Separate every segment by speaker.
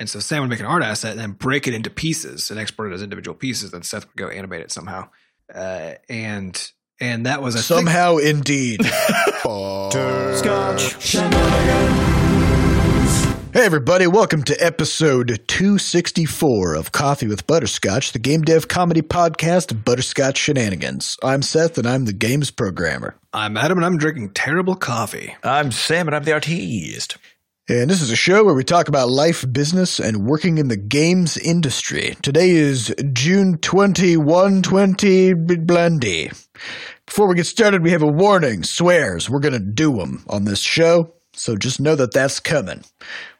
Speaker 1: And so Sam would make an art asset and then break it into pieces and export it as individual pieces. Then Seth would go animate it somehow. Uh, and and that was I think-
Speaker 2: Somehow, indeed.
Speaker 3: Scotch
Speaker 2: Hey, everybody, welcome to episode 264 of Coffee with Butterscotch, the game dev comedy podcast of Butterscotch Shenanigans. I'm Seth, and I'm the games programmer.
Speaker 1: I'm Adam and I'm drinking terrible coffee.
Speaker 3: I'm Sam and I'm the artiste.
Speaker 2: And this is a show where we talk about life, business, and working in the games industry. Today is June 21, 20, Blendy. Before we get started, we have a warning swears. We're going to do them on this show, so just know that that's coming.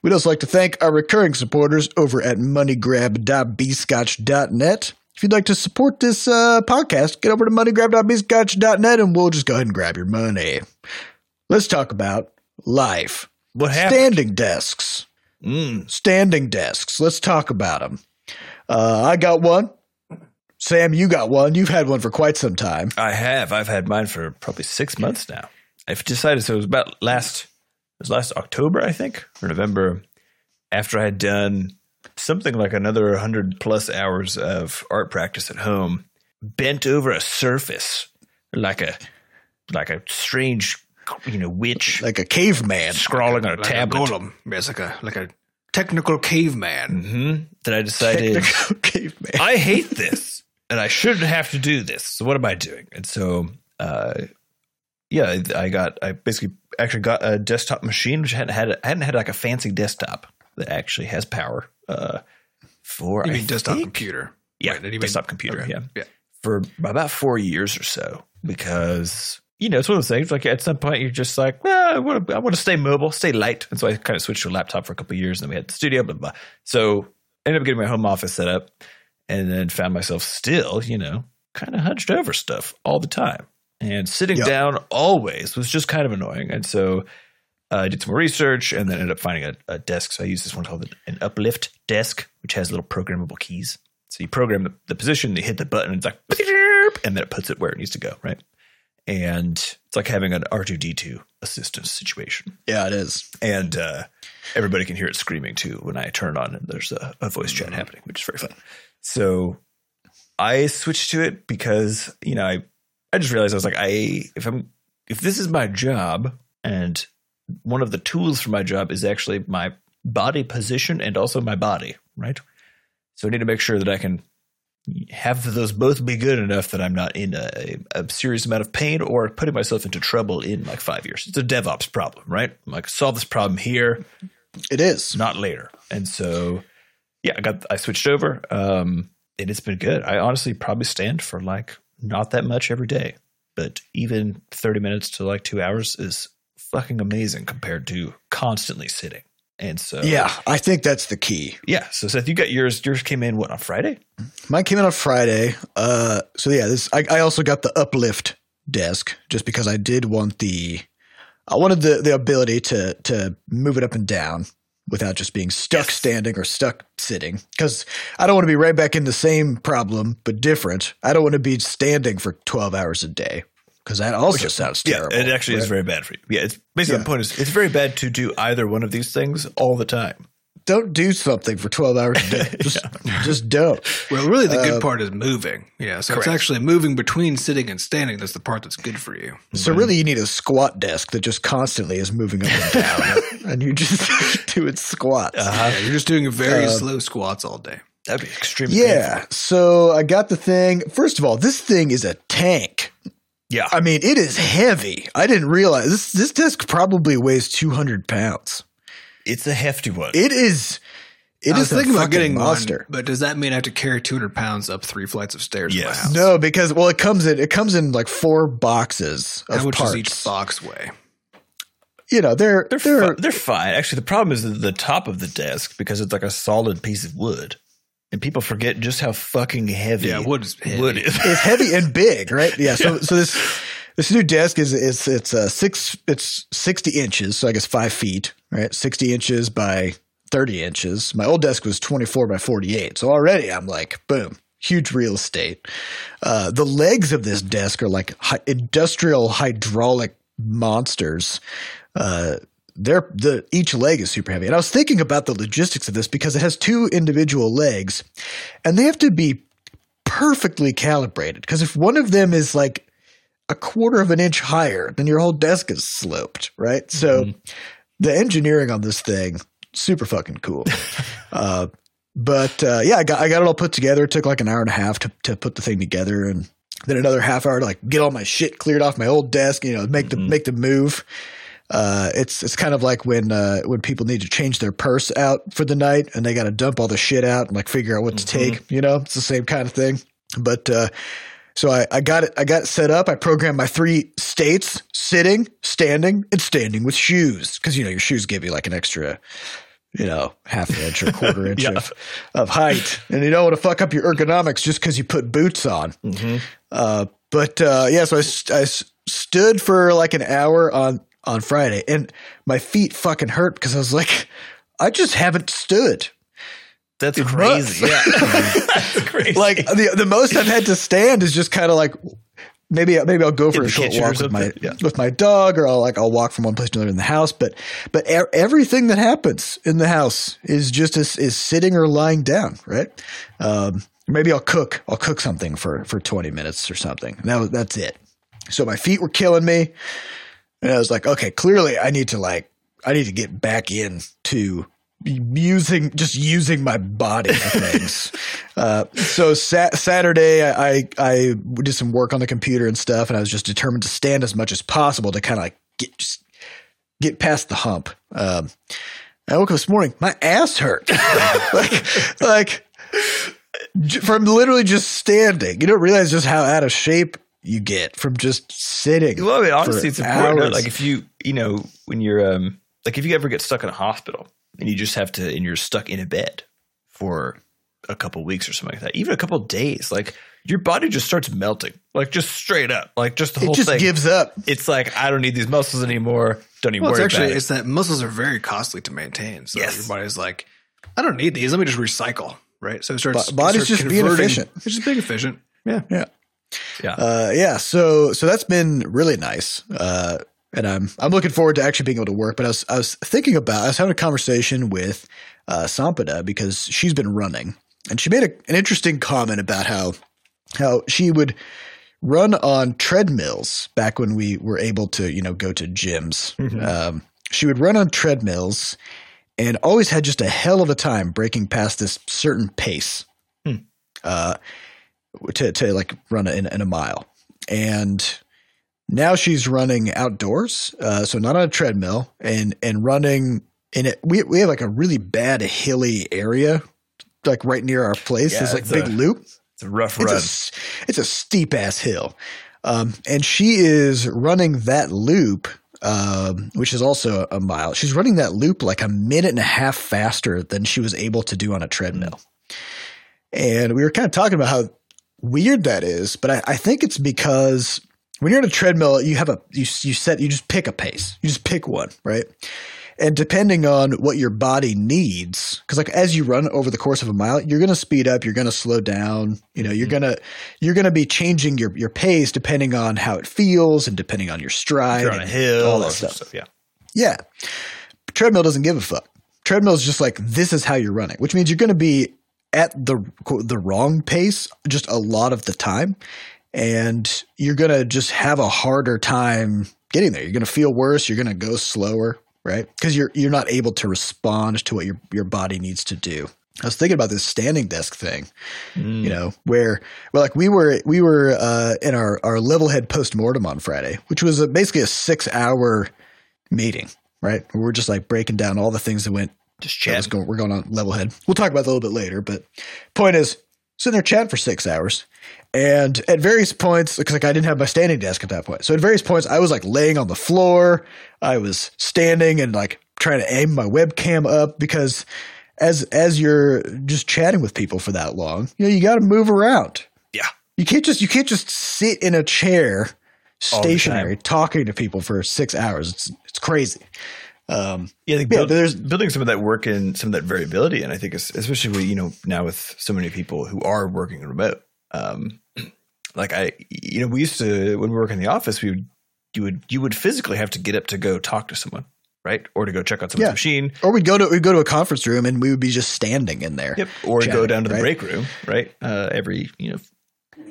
Speaker 2: We'd also like to thank our recurring supporters over at moneygrab.bscotch.net. If you'd like to support this uh, podcast, get over to moneygrab.bscotch.net and we'll just go ahead and grab your money. Let's talk about life.
Speaker 3: What happened?
Speaker 2: Standing desks.
Speaker 3: Mm.
Speaker 2: Standing desks. Let's talk about them. Uh, I got one. Sam, you got one. You've had one for quite some time.
Speaker 3: I have. I've had mine for probably six months now. I've decided so it was about last it was last October, I think, or November, after I had done something like another hundred plus hours of art practice at home, bent over a surface like a like a strange you know witch
Speaker 2: Like a caveman.
Speaker 3: scrawling on a
Speaker 1: Like a
Speaker 3: tablet.
Speaker 1: golem. Yeah, it's like a like a technical caveman.
Speaker 3: hmm That I decided
Speaker 2: Technical caveman.
Speaker 3: I hate this and I shouldn't have to do this. So what am I doing? And so, uh, yeah, I got, I basically actually got a desktop machine, which hadn't had, hadn't had like a fancy desktop that actually has power, uh, for,
Speaker 1: You
Speaker 3: I
Speaker 1: mean desktop
Speaker 3: think-
Speaker 1: computer?
Speaker 3: Yeah,
Speaker 1: Right, and you mean-
Speaker 3: desktop computer.
Speaker 1: Okay.
Speaker 3: Yeah.
Speaker 1: Yeah.
Speaker 3: For about four years or so, because, you know, it's one of those things like at some point you're just like, well, I want to, I want to stay mobile, stay light. And so I kind of switched to a laptop for a couple of years and then we had the studio, blah, blah, blah. So ended up getting my home office set up and then found myself still, you know, kind of hunched over stuff all the time. And sitting
Speaker 2: Yep.
Speaker 3: down always was just kind of annoying. And so uh, I did some more research and then ended up finding a, a desk. So I use this one called an uplift desk, which has little programmable keys. So you program the, the position, you hit the button, it's like, and then it puts it where it needs to go, right? And it's like having an R2D2 assistance situation
Speaker 2: Yeah, it is.
Speaker 3: and uh, everybody can hear it screaming too when I turn on and there's a, a voice chat happening, which is very fun. So I switched to it because you know I I just realized I was like I if I'm if this is my job and one of the tools for my job is actually my body position and also my body, right? So I need to make sure that I can have those both be good enough that I'm not in a, a serious amount of pain or putting myself into trouble in like five years. It's a DevOps problem, right? I'm like solve this problem here,
Speaker 2: It is.
Speaker 3: not later. And so, yeah, I got I switched over, um, and it's been good. I honestly probably stand for like not that much every day, but even thirty minutes to like two hours is fucking amazing compared to constantly sitting. And so,
Speaker 2: Yeah, I think that's the key.
Speaker 3: yeah. So Seth, you got yours. Yours came in what on Friday?
Speaker 2: Mine came in on Friday. Uh, so yeah, this I, I also got the uplift desk just because I did want the I wanted the the ability to to move it up and down without just being stuck standing or stuck sitting because I don't want to be right back in the same problem but different. I don't want to be standing for 12 hours a day because that also sounds terrible.
Speaker 3: Yeah, it actually is very bad for you. Yeah, it's basically
Speaker 2: Yeah.
Speaker 3: the point is it's very bad to do either one of these things all the time.
Speaker 2: Don't do something for 12 hours a day. Just just don't.
Speaker 1: Well, really, the
Speaker 2: Uh,
Speaker 1: good part is moving. Yeah, so
Speaker 3: correct.
Speaker 1: it's actually moving between sitting and standing. That's the part that's good for you.
Speaker 2: So really, you need a squat desk that just constantly is moving up and down, and you just doing squats.
Speaker 1: Yeah, you're just doing very
Speaker 2: Uh,
Speaker 1: slow squats all day.
Speaker 3: That'd be extremely
Speaker 2: Yeah.
Speaker 3: painful.
Speaker 2: So I got the thing. First of all, this thing is a tank.
Speaker 3: Yeah.
Speaker 2: I mean, it is heavy. I didn't realize this. This desk probably weighs two hundred pounds.
Speaker 3: It's a hefty one.
Speaker 2: It is. It
Speaker 1: I was
Speaker 2: is
Speaker 1: thinking about getting
Speaker 2: monster.
Speaker 1: one, but does that mean I have to carry 200 pounds up three flights of stairs? in my
Speaker 3: Yes.
Speaker 1: house?
Speaker 2: No, because well, it comes in. It comes in like four boxes of
Speaker 1: How much
Speaker 2: parts.
Speaker 1: does each box weigh?
Speaker 2: You know, they're
Speaker 3: They're
Speaker 2: they're,
Speaker 3: fi- they're fine. Actually, the problem is the, the top of the desk because it's like a solid piece of wood, and people forget just how fucking heavy
Speaker 1: Yeah, wood's heavy.
Speaker 3: wood is.
Speaker 2: it's heavy and big, right? Yeah. So so this this new desk is it's it's uh, six it's sixty inches, so I guess five feet, right? Sixty inches by thirty inches. My old desk was twenty four by forty eight, so already I'm like, boom, huge real estate. Uh, the legs of this desk are like hy- industrial hydraulic monsters. Uh, they're the each leg is super heavy. And I was thinking about the logistics of this because it has two individual legs, and they have to be perfectly calibrated. Because if one of them is like a quarter of an inch higher, then your whole desk is sloped, right? So
Speaker 3: Mhm.
Speaker 2: the engineering on this thing super fucking cool. uh, but uh, yeah, I got I got it all put together. It took like an hour and a half to to put the thing together, and then another half hour to like get all my shit cleared off my old desk. You know, make the
Speaker 3: Mhm.
Speaker 2: make the move. Uh, it's it's kind of like when uh, when people need to change their purse out for the night and they got to dump all the shit out and like figure out what to
Speaker 3: Mhm.
Speaker 2: take. You know, it's the same kind of thing. But uh, so I, I got it I got it set up. I programmed my three states: sitting, standing, and standing with shoes. Because you know your shoes give you like an extra, you know, half an inch or quarter inch
Speaker 3: Yeah.
Speaker 2: of, of height, and you don't want to fuck up your ergonomics just because you put boots on.
Speaker 3: Mm-hmm.
Speaker 2: Uh, but uh, yeah, so I, I stood for like an hour on on Friday, and my feet fucking hurt because I was like, I just haven't stood.
Speaker 3: That's
Speaker 2: In
Speaker 3: crazy. Yeah. That's crazy.
Speaker 2: Like the the most I've had to stand is just kind of like maybe maybe I'll go for
Speaker 3: In
Speaker 2: a short walk with my?
Speaker 3: Yeah.
Speaker 2: with my dog, or I'll like I'll walk from one place to another in the house. But but everything that happens in the house is just is, is sitting or lying down, right? Um, maybe I'll cook. I'll cook something for for twenty minutes or something. And that was, that's it. So my feet were killing me, and I was like, okay, clearly I need to like I need to get back in to using just using my body for things. uh, so sa- Saturday, I, I I did some work on the computer and stuff, and I was just determined to stand as much as possible to kind of like get just get past the hump. Um, I woke up this morning, my ass hurt, like like from literally just standing. You don't realize just how out of shape you get from just sitting.
Speaker 3: Well, I mean, honestly,
Speaker 2: for
Speaker 3: it's important.
Speaker 2: hours.
Speaker 3: Like if you, you know, when you're, um, like if you ever get stuck in a hospital and you just have to, and you're stuck in a bed for a couple weeks or something like that, even a couple days, like your body just starts melting, like just straight up, like just the
Speaker 2: it
Speaker 3: whole
Speaker 2: just
Speaker 3: thing.
Speaker 2: gives up.
Speaker 3: it's like I don't need these muscles anymore. Don't even
Speaker 1: Well, it's
Speaker 3: worry
Speaker 1: actually
Speaker 3: about it.
Speaker 1: it's that muscles are very costly to maintain. So
Speaker 3: Yes.
Speaker 1: your body's like, I don't need these. Let me just recycle. Right. So it starts.
Speaker 2: Bo- body's
Speaker 1: it starts
Speaker 2: just being efficient.
Speaker 1: It's just being efficient. Yeah.
Speaker 2: Yeah.
Speaker 3: Yeah.
Speaker 2: Uh, yeah. So so that's been really nice. Uh, and I'm I'm looking forward to actually being able to work. But I was I was thinking about I was having a conversation with uh, Sampada because she's been running, and she made a, an interesting comment about how how she would run on treadmills back when we were able to you know go to gyms.
Speaker 3: Mhm.
Speaker 2: Um, she would run on treadmills and always had just a hell of a time breaking past this certain pace.
Speaker 3: Hmm.
Speaker 2: Uh, to to like run in, in a mile, and now she's running outdoors, uh, so not on a treadmill, and and running in it. We we have like a really bad hilly area, like right near our place.
Speaker 3: Yeah,
Speaker 2: There's like big
Speaker 3: a-
Speaker 2: loop.
Speaker 3: it's a rough
Speaker 2: It's a
Speaker 3: run.
Speaker 2: it's a steep ass hill, um, and she is running that loop. Um, which is also a mile. She's running that loop like a minute and a half faster than she was able to do on a treadmill. And we were kind of talking about how weird that is, but I, I think it's because when you're on a treadmill, you have a you you set you just pick a pace, you just pick one, right? And depending on what your body needs, because like as you run over the course of a mile, you're going to speed up, you're going to slow down. You know, you're
Speaker 3: Mhm.
Speaker 2: gonna you're gonna be changing your your pace depending on how it feels and depending on your stride.
Speaker 3: On a
Speaker 2: and
Speaker 3: hill,
Speaker 2: all that stuff.
Speaker 3: stuff. Yeah.
Speaker 2: Yeah. Treadmill doesn't give a fuck. Treadmill is just like this is how you're running, which means you're going to be at the the wrong pace just a lot of the time, and you're going to just have a harder time getting there. You're going to feel worse. You're going to go slower, right? Because you're you're not able to respond to what your your body needs to do. I was thinking about this standing desk thing
Speaker 3: Mm.
Speaker 2: you know where well like we were we were uh in our our Levelhead post-mortem on friday which was a, basically a six hour meeting right we were just like breaking down all the things that went
Speaker 3: just chat.
Speaker 2: going, we're going on Levelhead. We'll talk about that a little bit later but point is sitting there chatting for six hours and at various points because like i didn't have my standing desk at that point. So at various points i was like laying on the floor. I was standing and like trying to aim my webcam up because as as you're just chatting with people for that long you know you got to move around.
Speaker 3: Yeah.
Speaker 2: you can't just you can't just sit in a chair stationary talking to people for six hours. It's it's crazy um
Speaker 3: Yeah, I think
Speaker 2: Yeah,
Speaker 3: build-
Speaker 2: there's-
Speaker 3: building some of that work and some of that variability, and I think es- especially with, you know now with so many people who are working remote. Um, like I, you know, we used to when we work in the office, we would you would you would physically have to get up to go talk to someone. right? Or to go check out someone's
Speaker 2: Yeah.
Speaker 3: machine.
Speaker 2: Or we'd go to we'd go to a conference room and we would be just standing in there.
Speaker 3: Yep. Or
Speaker 2: Chatting,
Speaker 3: go down to the
Speaker 2: right?
Speaker 3: break room, right? Uh, every you know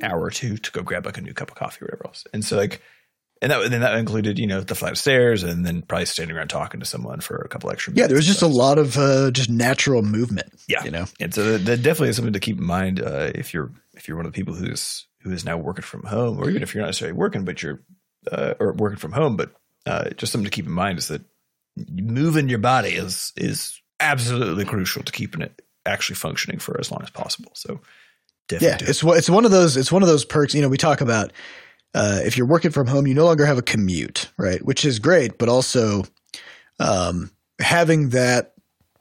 Speaker 3: hour or two to go grab like a new cup of coffee or whatever else. And so like, and that then that included you know the flight of stairs and then probably standing around talking to someone for a couple extra. Minutes.
Speaker 2: Yeah, there was just
Speaker 3: and
Speaker 2: a lot of uh, just natural movement.
Speaker 3: Yeah.
Speaker 2: you know.
Speaker 3: And so that, that definitely is something to keep in mind uh, if you're if you're one of the people who's who is now working from home, or even if you're not necessarily working, but you're uh, or working from home, but uh, just something to keep in mind is that moving your body is is absolutely crucial to keeping it actually functioning for as long as possible. So definitely,
Speaker 2: Yeah, it's one- it's one of those it's one of those perks. You know, we talk about uh, if you're working from home, you no longer have a commute, right? Which is great, but also um, having that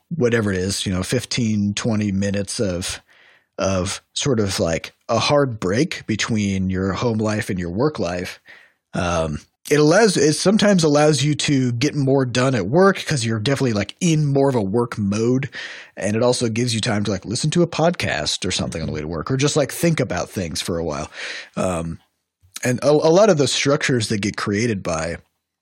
Speaker 2: whatever it is, you know, 15, 20 minutes of of sort of like a hard break between your home life and your work life. Um, it allows it sometimes allows you to get more done at work because you're definitely like in more of a work mode and it also gives you time to like listen to a podcast or something on the way to work or just like think about things for a while um, and a, a lot of the structures that get created by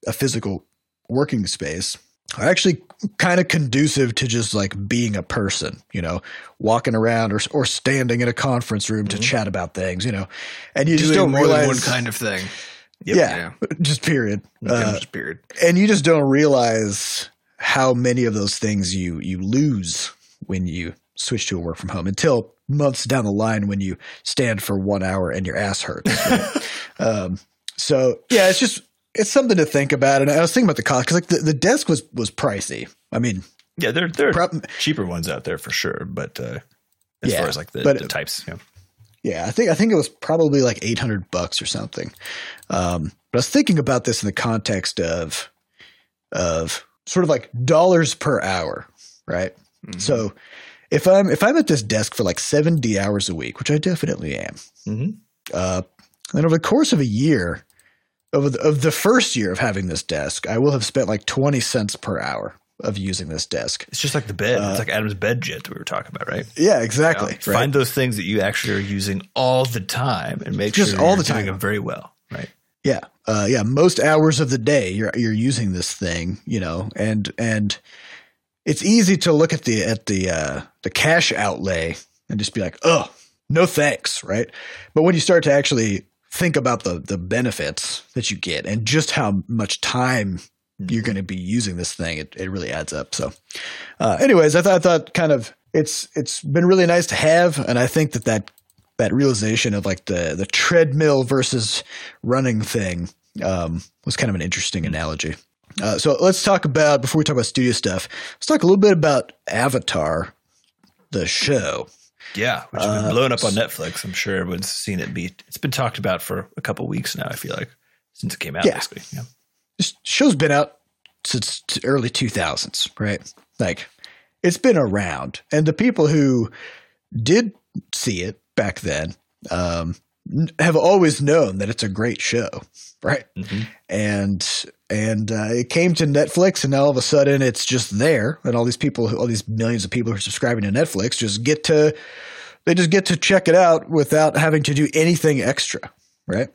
Speaker 2: a physical working space are actually kind of conducive to just like being a person you know walking around or, or standing in a conference room to
Speaker 3: Mhm.
Speaker 2: chat about things you know and you just don't
Speaker 1: more
Speaker 2: realize
Speaker 1: than one kind of thing.
Speaker 3: Yep.
Speaker 2: yeah, just period Uh,
Speaker 1: Just period.
Speaker 2: and you just don't realize how many of those things you you lose when you switch to a work from home until months down the line when you stand for one hour and your ass hurts. right? um, so yeah, it's just it's something to think about. And I was thinking about the cost because like the, the desk was was pricey. I mean,
Speaker 3: yeah, there there are
Speaker 2: prob-
Speaker 3: cheaper ones out there for sure, but uh, as
Speaker 2: Yeah,
Speaker 3: far as like the,
Speaker 2: but-
Speaker 3: the types, yeah.
Speaker 2: Yeah, I think I think it was probably like eight hundred bucks or something. Um, but I was thinking about this in the context of of sort of like dollars per hour, right?
Speaker 1: Mhm.
Speaker 2: So if I'm if I'm at this desk for like seventy hours a week, which I definitely am,
Speaker 3: hmm
Speaker 2: uh, and over the course of a year, over the, of the first year of having this desk, I will have spent like twenty cents per hour of using this desk.
Speaker 3: It's just like the bed.
Speaker 2: Uh,
Speaker 3: it's like Adam's bed jet that we were talking about, right?
Speaker 2: Yeah, exactly. right?
Speaker 3: Find those things that you actually are using all the time and make
Speaker 2: Just
Speaker 3: sure
Speaker 2: all
Speaker 3: you're
Speaker 2: the
Speaker 3: doing
Speaker 2: time.
Speaker 3: them very well, right?
Speaker 2: Yeah, uh, yeah. Most hours of the day, you're you're using this thing, you know, and and it's easy to look at the at the uh, the cash outlay and just be like, oh, no thanks, right? But when you start to actually think about the the benefits that you get and just how much time you're going to be using this thing, it, it really adds up. So, uh, anyways, I thought I thought kind of it's it's been really nice to have, and I think that that that realization of like the the treadmill versus running thing um, was kind of an interesting analogy. Uh, so let's talk about before we talk about studio stuff. Let's talk a little bit about Avatar, the show.
Speaker 3: Yeah, which has
Speaker 2: Uh,
Speaker 3: been blown up on Netflix. I'm sure everyone's seen it be. It's been talked about for a couple weeks now. I feel like since it came out,
Speaker 2: Yeah.
Speaker 3: basically. Yeah.
Speaker 2: This show's been out since early 2000s, right? Like it's been around, and the people who did see it back then um, have always known that it's a great show, right?
Speaker 3: hmm
Speaker 2: and and uh, it came to Netflix, and now all of a sudden it's just there, and all these people, all these millions of people who are subscribing to Netflix, just get to they just get to check it out without having to do anything extra, right?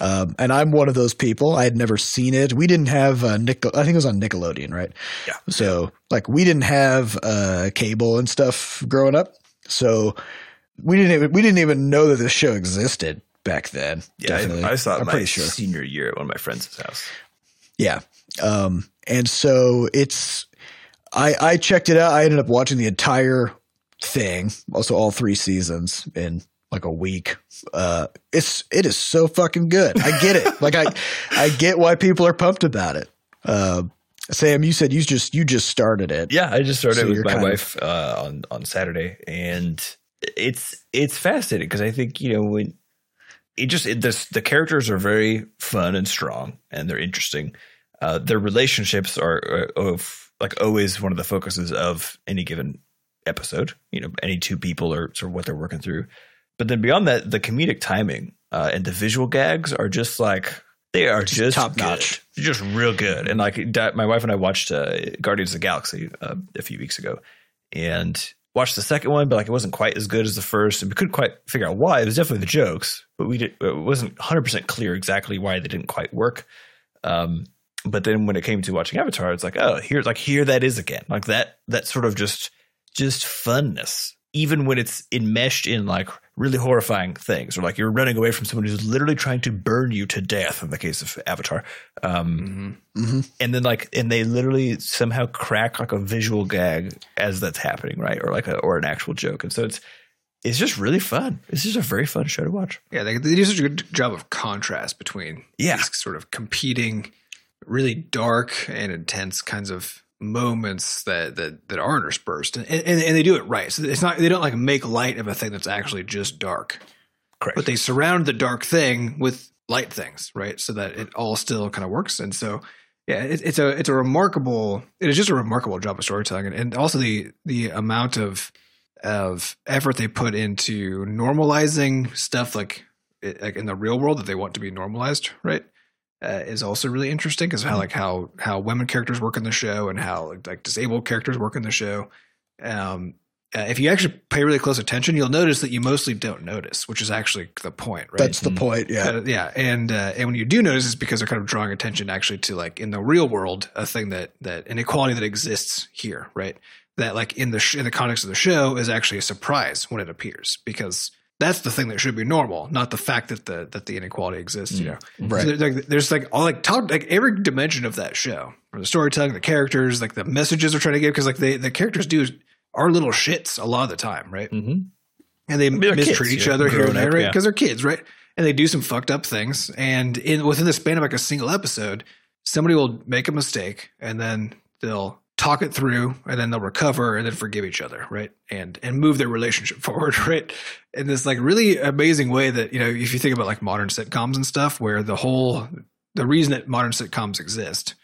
Speaker 2: Um, and I'm one of those people. I had never seen it. We didn't have uh, Nickel. I think it was on Nickelodeon, right?
Speaker 3: Yeah.
Speaker 2: So like we didn't have uh, cable and stuff growing up, so we didn't even we didn't even know that this show existed back then.
Speaker 3: Yeah,
Speaker 2: Definitely.
Speaker 3: I, I saw it
Speaker 2: I'm
Speaker 3: my
Speaker 2: pretty sure.
Speaker 3: senior year at one of my friends' house.
Speaker 2: Yeah. Um, and so it's, I, I checked it out. I ended up watching the entire thing, also all three seasons in like a week. Uh, it's, it is so fucking good. I get it. like I, I get why people are pumped about it. Uh, Sam, you said you just, you just started it.
Speaker 3: Yeah, I just started
Speaker 2: So
Speaker 3: with my
Speaker 2: kind of-
Speaker 3: wife uh, on on Saturday, and it's it's fascinating because I think you know when it just it, this, the characters are very fun and strong, and they're interesting. Uh, their relationships are, are of like always one of the focuses of any given episode. You know, any two people or sort of what they're working through. But then beyond that, the comedic timing uh, and the visual gags are just like they are
Speaker 2: Just
Speaker 3: just,
Speaker 2: top
Speaker 3: good.
Speaker 2: notch.
Speaker 3: just real good. And like that, my wife and I watched uh, Guardians of the Galaxy uh, a few weeks ago, and watched the second one, but like it wasn't quite as good as the first, and we couldn't quite figure out why. It was definitely the jokes, but we did, it wasn't 100 percent clear exactly why they didn't quite work. Um, But then when it came to watching Avatar, it's like, oh, here, like here that is again, like that that sort of just just funness, even when it's enmeshed in like really horrifying things, or like you're running away from someone who's literally trying to burn you to death. In the case of Avatar, um,
Speaker 2: hmm
Speaker 3: and then like and they literally somehow crack like a visual gag as that's happening, right? Or like a or an actual joke, and so it's it's just really fun. It's just a very fun show to watch.
Speaker 1: Yeah, they, they do such a good job of contrast between
Speaker 3: Yeah.
Speaker 1: these sort of competing, really dark and intense kinds of moments that that, that are interspersed, and, and and they do it right. So it's not they don't like make light of a thing that's actually just dark,
Speaker 3: Correct.
Speaker 1: but they surround the dark thing with light things, right? So that it all still kind of works. And so, yeah, it, it's a it's a remarkable. It is just a remarkable job of storytelling, and, and also the the amount of of effort they put into normalizing stuff like like in the real world that they want to be normalized, right? Uh, is also really interesting because how like how how women characters work in the show and how like, like disabled characters work in the show. Um, uh, if you actually pay really close attention, you'll notice that you mostly don't notice, which is actually the point, right?
Speaker 2: That's the point. Yeah.
Speaker 1: Uh, yeah, and uh, and when you do notice, it's because they're kind of drawing attention actually to like in the real world a thing that that inequality that exists here, right? That like in the sh- in the context of the show is actually a surprise when it appears because that's the thing that should be normal, not the fact that the that the inequality exists. You know,
Speaker 2: Right.
Speaker 1: So there- like, there's like all like talk like every dimension of that show, from the storytelling, the characters, like the messages they're trying to give, because like they the characters do are little shits a lot of the time, right?
Speaker 3: mm-hmm.
Speaker 1: and they
Speaker 3: They're
Speaker 1: mistreat
Speaker 3: kids,
Speaker 1: each
Speaker 3: yeah,
Speaker 1: other here and there, right?
Speaker 3: yeah.
Speaker 1: Because they're kids, right? And they do some fucked up things. And in within the span of like a single episode, somebody will make a mistake and then they'll talk it through and then they'll recover and then forgive each other, right? And and move their relationship forward, right? In this like really amazing way that, you know, if you think about like modern sitcoms and stuff, where the whole the reason that modern sitcoms exist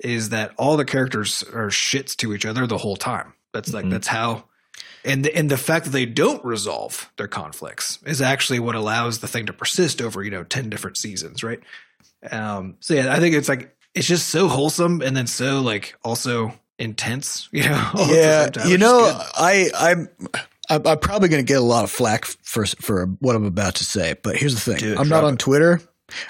Speaker 1: is that all the characters are shits to each other the whole time. That's like
Speaker 3: Mhm.
Speaker 1: that's how and the, and the fact that they don't resolve their conflicts is actually what allows the thing to persist over you know 10 different seasons right um so yeah i think it's like it's just so wholesome and then so like also intense you know all at the
Speaker 2: yeah, you know. I I'm I'm, I'm probably going to get a lot of flack for for what I'm about to say, but here's the thing:
Speaker 3: it,
Speaker 2: I'm not on Twitter.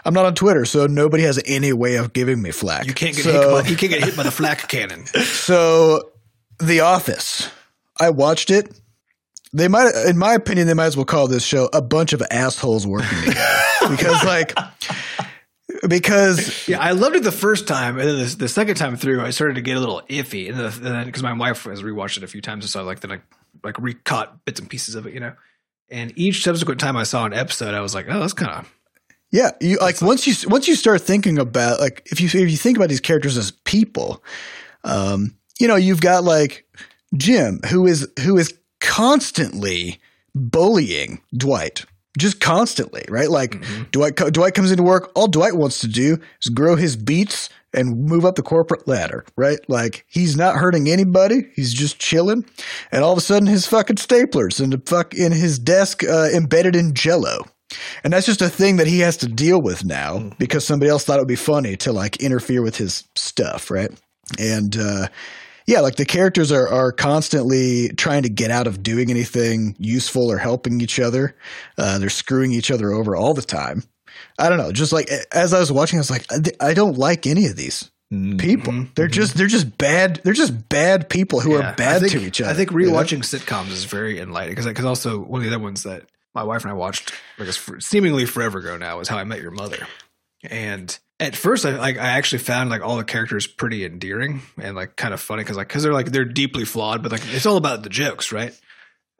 Speaker 2: I'm not on Twitter, so nobody has any way of giving me flack.
Speaker 1: you can't get
Speaker 2: so,
Speaker 1: hit by, you can't get hit by the flak cannon
Speaker 2: So, The Office. I watched it. They might, in my opinion, they might as well call this show a bunch of assholes working together because, like, because
Speaker 1: yeah i loved it the first time and then the, the second time through i started to get a little iffy and then because my wife has rewatched it a few times so i like then i like recaught bits and pieces of it you know and each subsequent time i saw an episode i was like oh that's kind of
Speaker 2: Yeah, you like once you once you start thinking about like if you if you think about these characters as people, um, you know, you've got like Jim who is who is constantly bullying Dwight. Just constantly, right? Like Dwight co- Dwight comes into work, all Dwight wants to do is grow his beets and move up the corporate ladder, right? Like he's not hurting anybody, he's just chilling, and all of a sudden his fucking staplers and the fuck in his desk uh, embedded in jello. And that's just a thing that he has to deal with now because somebody else thought it would be funny to like interfere with his stuff, right? And uh, yeah, like the characters are are constantly trying to get out of doing anything useful or helping each other. Uh, they're screwing each other over all the time. I don't know. Just like as I was watching, I was like, I, I don't like any of these people.
Speaker 1: Mhm,
Speaker 2: They're just they're just bad. They're just bad people who
Speaker 1: Yeah,
Speaker 2: are bad
Speaker 1: think,
Speaker 2: to each other.
Speaker 1: I think rewatching sitcoms is very enlightening because because also one of the other ones that my wife and I watched I guess for, seemingly forever ago now is How I Met Your Mother, and at first I like I actually found like all the characters pretty endearing and like kind of funny because like because they're like they're deeply flawed but like it's all about the jokes right.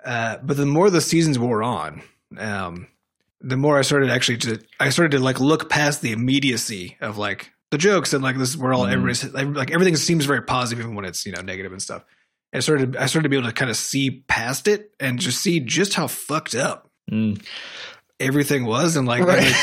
Speaker 1: Uh, but the more the seasons wore on, um, the more I started actually to I started to like look past the immediacy of like the jokes and like this we're all
Speaker 3: Mhm.
Speaker 1: everybody's like everything seems very positive even when it's you know negative and stuff. And I started I started to be able to kind of see past it and just see just how fucked up
Speaker 3: Mm.
Speaker 1: Everything was and like
Speaker 2: Right.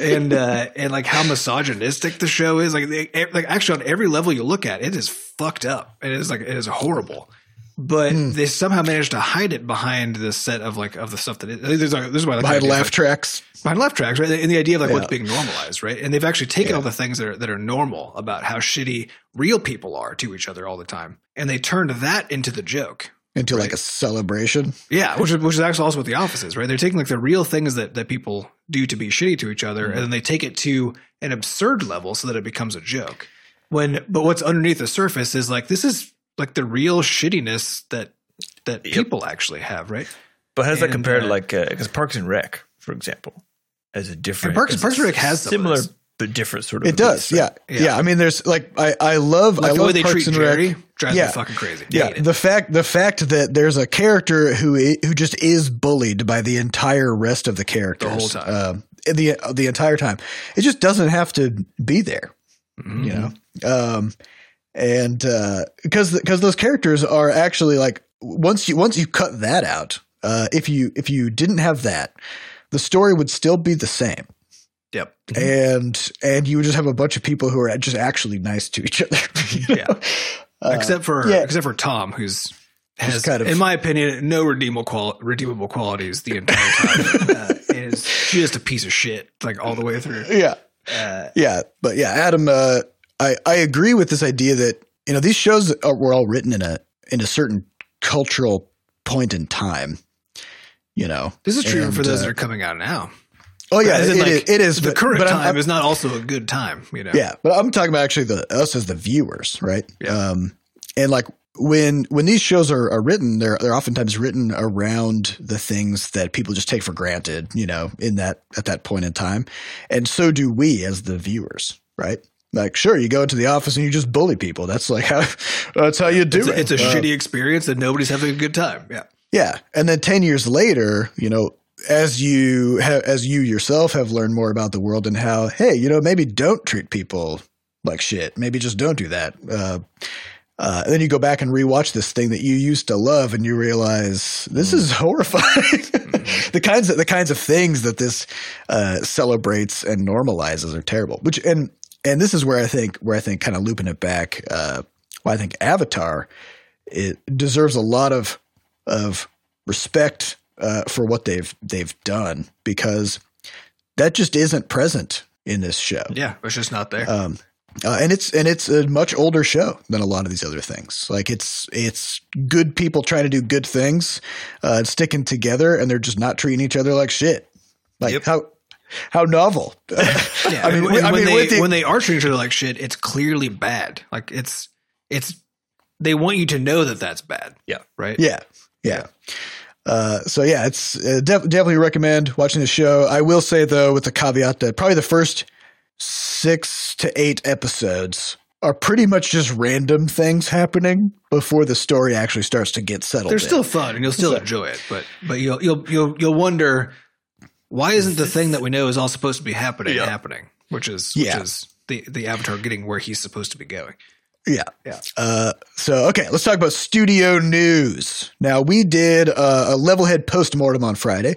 Speaker 1: and uh and like how misogynistic the show is like they, like actually on every level you look at it is fucked up it is like it is horrible but
Speaker 2: Hmm.
Speaker 1: they somehow managed to hide it behind the set of like of the stuff that it, there's like, this is why like the
Speaker 2: behind laugh
Speaker 1: like,
Speaker 2: tracks.
Speaker 1: behind left tracks, right? And the idea of like
Speaker 2: Yeah.
Speaker 1: what's being normalized, right? And they've actually taken
Speaker 2: Yeah.
Speaker 1: all the things that are that are normal about how shitty real people are to each other all the time, and they turned that into the joke.
Speaker 2: Into like a celebration.
Speaker 1: Yeah, which is which is actually also what the office is, right? They're taking like the real things that that people do to be shitty to each other,
Speaker 2: Mm-hmm.
Speaker 1: and then they take it to an absurd level so that it becomes a joke. when but what's underneath the surface is like this is like the real shittiness that that
Speaker 3: Yep.
Speaker 1: people actually have, right?
Speaker 3: But how does that
Speaker 1: And,
Speaker 3: compare to
Speaker 1: uh,
Speaker 3: like because Parks and Rec, for example, as a different
Speaker 1: Parks- Parks and Rec has
Speaker 3: similar but different sort of.
Speaker 2: It does,
Speaker 3: abuse, right?
Speaker 2: yeah.
Speaker 1: Yeah.
Speaker 2: yeah, I mean, there's like I I love
Speaker 1: Like
Speaker 2: I
Speaker 1: the
Speaker 2: love
Speaker 1: way they
Speaker 2: Parks
Speaker 1: treat
Speaker 2: and
Speaker 1: Jerry
Speaker 2: Rec.
Speaker 1: Drives
Speaker 2: Yeah.
Speaker 1: me fucking crazy.
Speaker 2: Yeah,
Speaker 1: Hate it.
Speaker 2: the fact the fact that there's a character who who just is bullied by the entire rest of the characters the
Speaker 1: whole time.
Speaker 2: um, in the the entire time. It just doesn't have to be there,
Speaker 1: Mhm.
Speaker 2: you know. Um, and uh, because because those characters are actually like once you once you cut that out, uh, if you if you didn't have that, the story would still be the same
Speaker 1: Yep.
Speaker 2: and and you would just have a bunch of people who are just actually nice to each other. you
Speaker 1: Yeah.
Speaker 2: Uh,
Speaker 1: except for
Speaker 2: yeah.
Speaker 1: except for Tom, who's has,
Speaker 2: kind of-
Speaker 1: in my opinion, no redeemable qual- redeemable qualities the entire time. uh, is just a piece of shit, like all the way through.
Speaker 2: yeah,
Speaker 1: Uh,
Speaker 2: yeah, but yeah, Adam, uh, I I agree with this idea that you know these shows are, were all written in a in a certain cultural point in time. You know,
Speaker 1: this is true
Speaker 2: And,
Speaker 1: for those
Speaker 2: uh,
Speaker 1: that are coming out now.
Speaker 2: Oh yeah, it,
Speaker 1: like,
Speaker 2: is- it is
Speaker 1: The
Speaker 2: but-
Speaker 1: current
Speaker 2: but I'm-
Speaker 1: time
Speaker 2: I'm-
Speaker 1: is not also a good time, you know.
Speaker 2: Yeah, but I'm talking about actually the us as the viewers, right?
Speaker 1: Yeah.
Speaker 2: Um, and like when when these shows are, are written, they're they're oftentimes written around the things that people just take for granted, you know, in that at that point in time, and so do we as the viewers, right? Like, sure, you go into the office and you just bully people. That's like how that's how you do
Speaker 1: It's a,
Speaker 2: it.
Speaker 1: it's a
Speaker 2: Uh,
Speaker 1: shitty experience and nobody's having a good time. Yeah.
Speaker 2: yeah, and then ten years later, you know, as you have, as you yourself have learned more about the world and how, hey, you know, maybe don't treat people like shit. Maybe just don't do that. Uh, uh, and then you go back and rewatch this thing that you used to love, and you realize this is horrifying. the kinds of the kinds of things that this uh, celebrates and normalizes are terrible. Which and and this is where I think where I think kind of looping it back. Uh, why I think Avatar it deserves a lot of of respect uh, for what they've they've done because that just isn't present in this show.
Speaker 1: Yeah. It's just not there.
Speaker 2: Um, uh, and it's and it's a much older show than a lot of these other things. Like it's it's good people trying to do good things, uh, sticking together, and they're just not treating each other like shit. Like
Speaker 3: Yep.
Speaker 2: how how novel.
Speaker 1: yeah.
Speaker 2: I mean,
Speaker 1: when,
Speaker 2: I
Speaker 1: when
Speaker 2: mean,
Speaker 1: they
Speaker 2: the-
Speaker 1: when they are treating each other like shit, it's clearly bad. Like it's it's they want you to know that that's bad.
Speaker 3: Yeah.
Speaker 1: Right.
Speaker 2: Yeah, yeah. Uh, so yeah, it's uh, def- definitely recommend watching the show. I will say though, with the caveat that probably the first six to eight episodes are pretty much just random things happening before the story actually starts to get settled.
Speaker 1: They're
Speaker 2: in.
Speaker 1: still fun and you'll still enjoy it, but but you'll you'll you'll you'll wonder why isn't the thing that we know is all supposed to be happening
Speaker 3: Yeah.
Speaker 1: happening, which is
Speaker 2: Yeah.
Speaker 1: which is the the avatar getting where he's supposed to be going.
Speaker 2: Yeah.
Speaker 1: Yeah.
Speaker 2: Uh, so, okay, let's talk about studio news. Now, we did uh, a Levelhead post-mortem on Friday.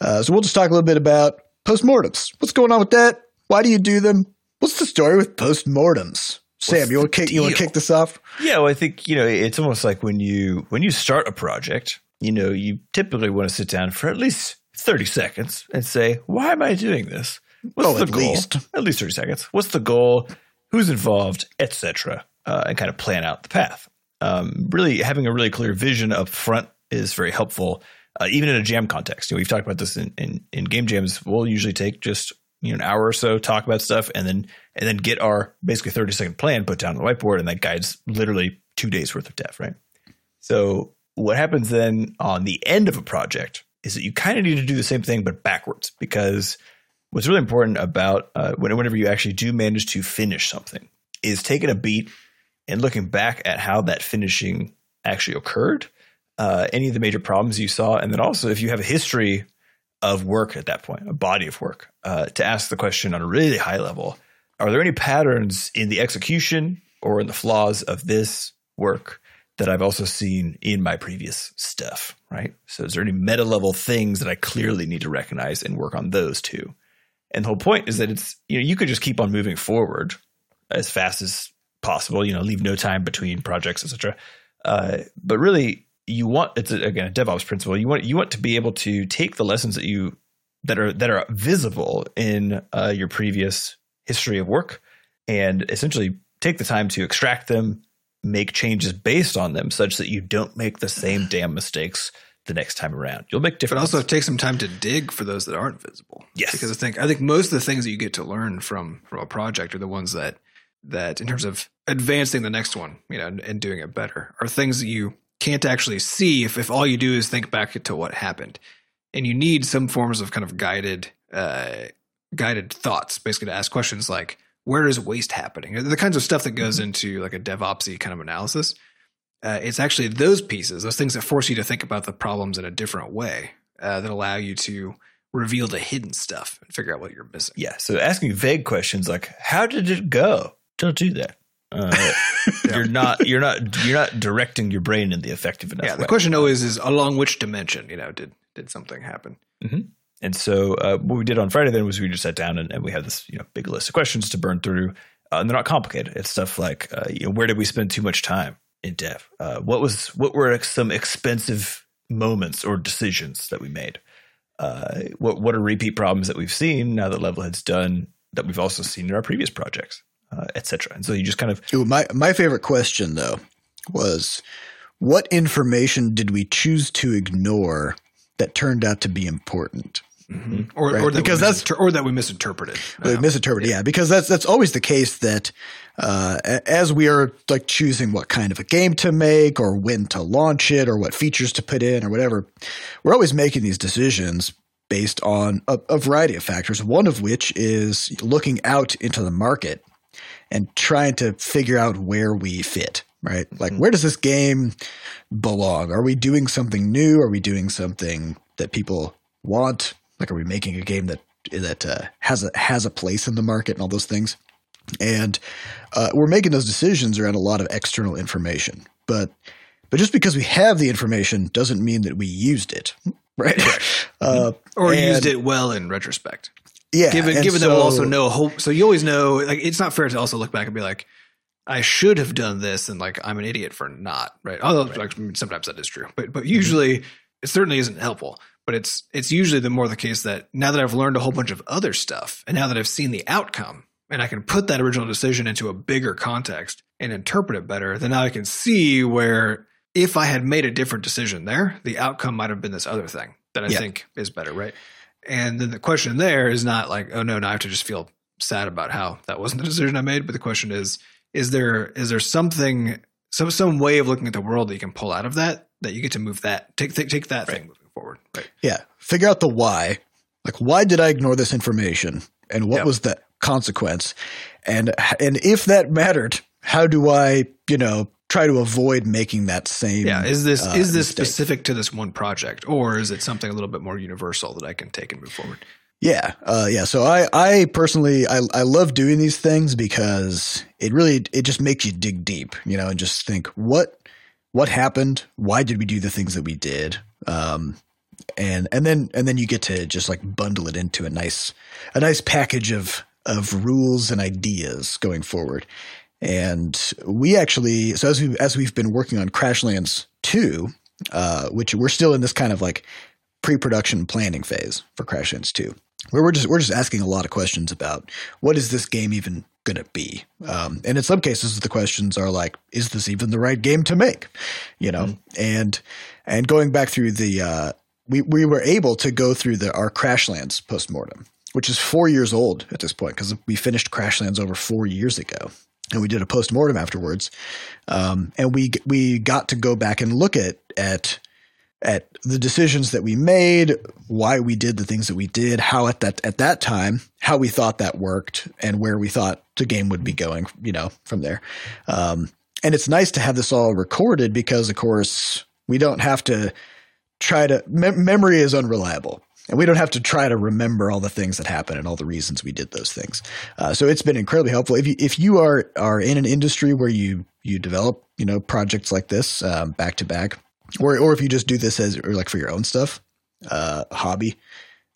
Speaker 2: Uh, so we'll just talk a little bit about post-mortems. What's going on with that? Why do you do them? What's the story with post-mortems? Sam, you want to kick, you want to kick this off?
Speaker 3: Yeah, well, I think you know it's almost like when you when you start a project, you know, you typically want to sit down for at least thirty seconds and say, "Why am I doing this? What's
Speaker 2: Oh,
Speaker 3: the
Speaker 2: at
Speaker 3: goal?
Speaker 2: least.
Speaker 3: At least thirty seconds. What's the goal? Who's involved, etc." Uh, and kind of plan out the path. Um, really, having a really clear vision up front is very helpful, uh, even in a jam context. You know, we've talked about this in, in in game jams. We'll usually take just you know an hour or so, talk about stuff, and then and then get our basically thirty second plan put down on the whiteboard, and that guides literally two days worth of dev, right? So what happens then on the end of a project is that you kind of need to do the same thing but backwards because what's really important about uh, whenever you actually do manage to finish something is taking a beat and looking back at how that finishing actually occurred, uh, any of the major problems you saw, and then also if you have a history of work at that point, a body of work, uh, to ask the question on a really high level: Are there any patterns in the execution or in the flaws of this work that I've also seen in my previous stuff? Right. So, is there any meta level things that I clearly need to recognize and work on those too? And the whole point is that it's you know you could just keep on moving forward as fast as possible. You know, leave no time between projects, etc. Uh, but really, you want it's a, again a DevOps principle. You want you want to be able to take the lessons that you that are that are visible in uh, your previous history of work, and essentially take the time to extract them, make changes based on them, such that you don't make the same damn mistakes the next time around. You'll make different.
Speaker 1: But also take some time to dig for those that aren't visible.
Speaker 3: Yes.
Speaker 1: Because I think I think most of the things that you get to learn from from a project are the ones that that in terms of advancing the next one, you know, and, and doing it better, are things that you can't actually see if if all you do is think back to what happened, and you need some forms of kind of guided uh, guided thoughts, basically to ask questions like where is waste happening, the kinds of stuff that goes into like a DevOpsy kind of analysis. Uh, it's actually those pieces, those things that force you to think about the problems in a different way uh, that allow you to reveal the hidden stuff and figure out what you're missing.
Speaker 3: Yeah. So asking vague questions like, how did it go? Don't do that. Uh, You're not you're not you're not directing your brain in the effective enough.
Speaker 1: Yeah, the
Speaker 3: way.
Speaker 1: question always is along which dimension, you know, did did something happen?
Speaker 3: And so uh, what we did on Friday then was we just sat down and, and we had this you know big list of questions to burn through, uh, and they're not complicated. It's stuff like uh, you know where did we spend too much time in dev? Uh, what was what were some expensive moments or decisions that we made? Uh, what what are repeat problems that we've seen now that Levelhead's done that we've also seen in our previous projects, uh, et cetera. And so you just kind of
Speaker 2: Ooh, my my favorite question though was what information did we choose to ignore that turned out to be important?
Speaker 1: Or,
Speaker 2: Right,
Speaker 1: or that
Speaker 2: because
Speaker 1: we
Speaker 2: that's-
Speaker 1: misinter- or that we misinterpreted.
Speaker 2: Well, misinterpreted, yeah. because that's that's always the case that uh, as we are like choosing what kind of a game to make or when to launch it or what features to put in or whatever, we're always making these decisions based on a, a variety of factors. One of which is looking out into the market and trying to figure out where we fit. Right, like where does this game belong? Are we doing something new? Are we doing something that people want? Like, are we making a game that that uh, has a has a place in the market and all those things? And uh, we're making those decisions around a lot of external information, but but just because we have the information doesn't mean that we used it, right? Uh,
Speaker 1: or used it well in retrospect.
Speaker 2: Yeah.
Speaker 1: given given that we'll also know a whole so you always know like it's not fair to also look back and be like I should have done this and like I'm an idiot for not right although like sometimes that is true but but mm-hmm. usually it certainly isn't helpful but it's it's usually the more the case that now that I've learned a whole bunch of other stuff and now that I've seen the outcome and I can put that original decision into a bigger context and interpret it better then now I can see where if I had made a different decision there the outcome might have been this other thing that I
Speaker 2: Yeah.
Speaker 1: think is better right and then the question there is not like, oh no, now I have to just feel sad about how that wasn't the decision I made. But the question is, is there is there something some some way of looking at the world that you can pull out of that that you get to move that take take, take that thing moving forward. Right.
Speaker 2: Yeah. Figure out the why. Like, why did I ignore this information? And what
Speaker 1: Yep.
Speaker 2: was the consequence? And and if that mattered, how do I, you know, try to avoid making that same
Speaker 1: Yeah. Is this
Speaker 2: uh,
Speaker 1: is this
Speaker 2: mistake?
Speaker 1: specific to this one project, or is it something a little bit more universal that I can take and move forward?
Speaker 2: Yeah, uh, yeah. So I, I personally, I, I love doing these things because it really, it just makes you dig deep, you know, and just think what, what happened? Why did we do the things that we did? Um, and and then and then you get to just like bundle it into a nice, a nice package of of rules and ideas going forward. And we actually, so as we as we've been working on Crashlands two, uh, which we're still in this kind of like pre-production planning phase for Crashlands 2 where we're just we're just asking a lot of questions about what is this game even going to be? Um, and in some cases the questions are like is this even the right game to make? You know? And and going back through the uh, we we were able to go through the our Crashlands postmortem which is 4 years old at this point cuz we finished Crashlands over 4 years ago and we did a post mortem afterwards um, and we we got to go back and look at at at the decisions that we made, why we did the things that we did, how at that at that time, how we thought that worked, and where we thought the game would be going, you know, from there. Um, and it's nice to have this all recorded because, of course, we don't have to try to. Mem- memory is unreliable, and we don't have to try to remember all the things that happened and all the reasons we did those things. Uh, so it's been incredibly helpful. If you if you are are in an industry where you you develop you know projects like this um, back to back or or if you just do this as or like for your own stuff, uh, hobby,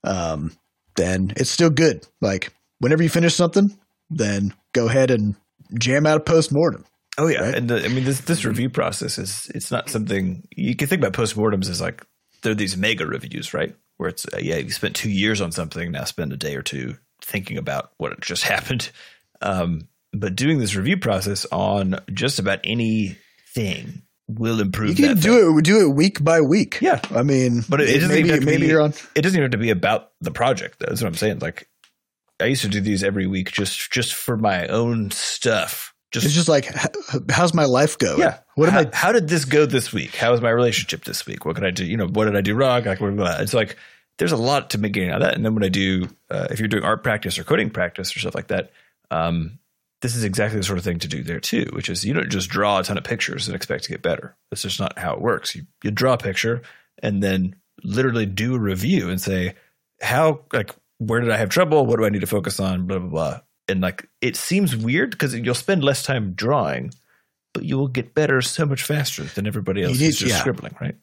Speaker 2: um, then it's still good. Like whenever you finish something, then go ahead and jam out a post mortem.
Speaker 3: Oh yeah,
Speaker 2: Right?
Speaker 3: and the, I mean this this review process is it's not something you can think about post mortems as like they're these mega reviews, right? Where it's uh, yeah, you spent two years on something, now spend a day or two thinking about what just happened. Um, but doing this review process on just about anything will improve.
Speaker 2: You can do
Speaker 3: thing.
Speaker 2: it do it week by week.
Speaker 3: Yeah.
Speaker 2: I mean,
Speaker 3: But it, it doesn't
Speaker 2: maybe
Speaker 3: even
Speaker 2: maybe
Speaker 3: be,
Speaker 2: you're on.
Speaker 3: It doesn't even have to be about the project. That's what I'm saying. Like I used to do these every week just just for my own stuff. Just
Speaker 2: It's just like, how's my life going?
Speaker 3: yeah.
Speaker 2: What am I?
Speaker 3: How did this go this week? How was my relationship this week? What could I do? You know, what did I do wrong? Like, blah, blah, blah. It's like there's a lot to make getting out of that. And then when I do, uh, if you're doing art practice or coding practice or stuff like that, um, this is exactly the sort of thing to do there too. Which is you don't just draw a ton of pictures and expect to get better. That's just not how it works. You you draw a picture and then literally do a review and say how like where did I have trouble? What do I need to focus on? Blah blah blah. And like it seems weird because you'll spend less time drawing, but you will get better so much faster than everybody else
Speaker 2: You
Speaker 3: who's just
Speaker 2: yeah.
Speaker 3: scribbling, right?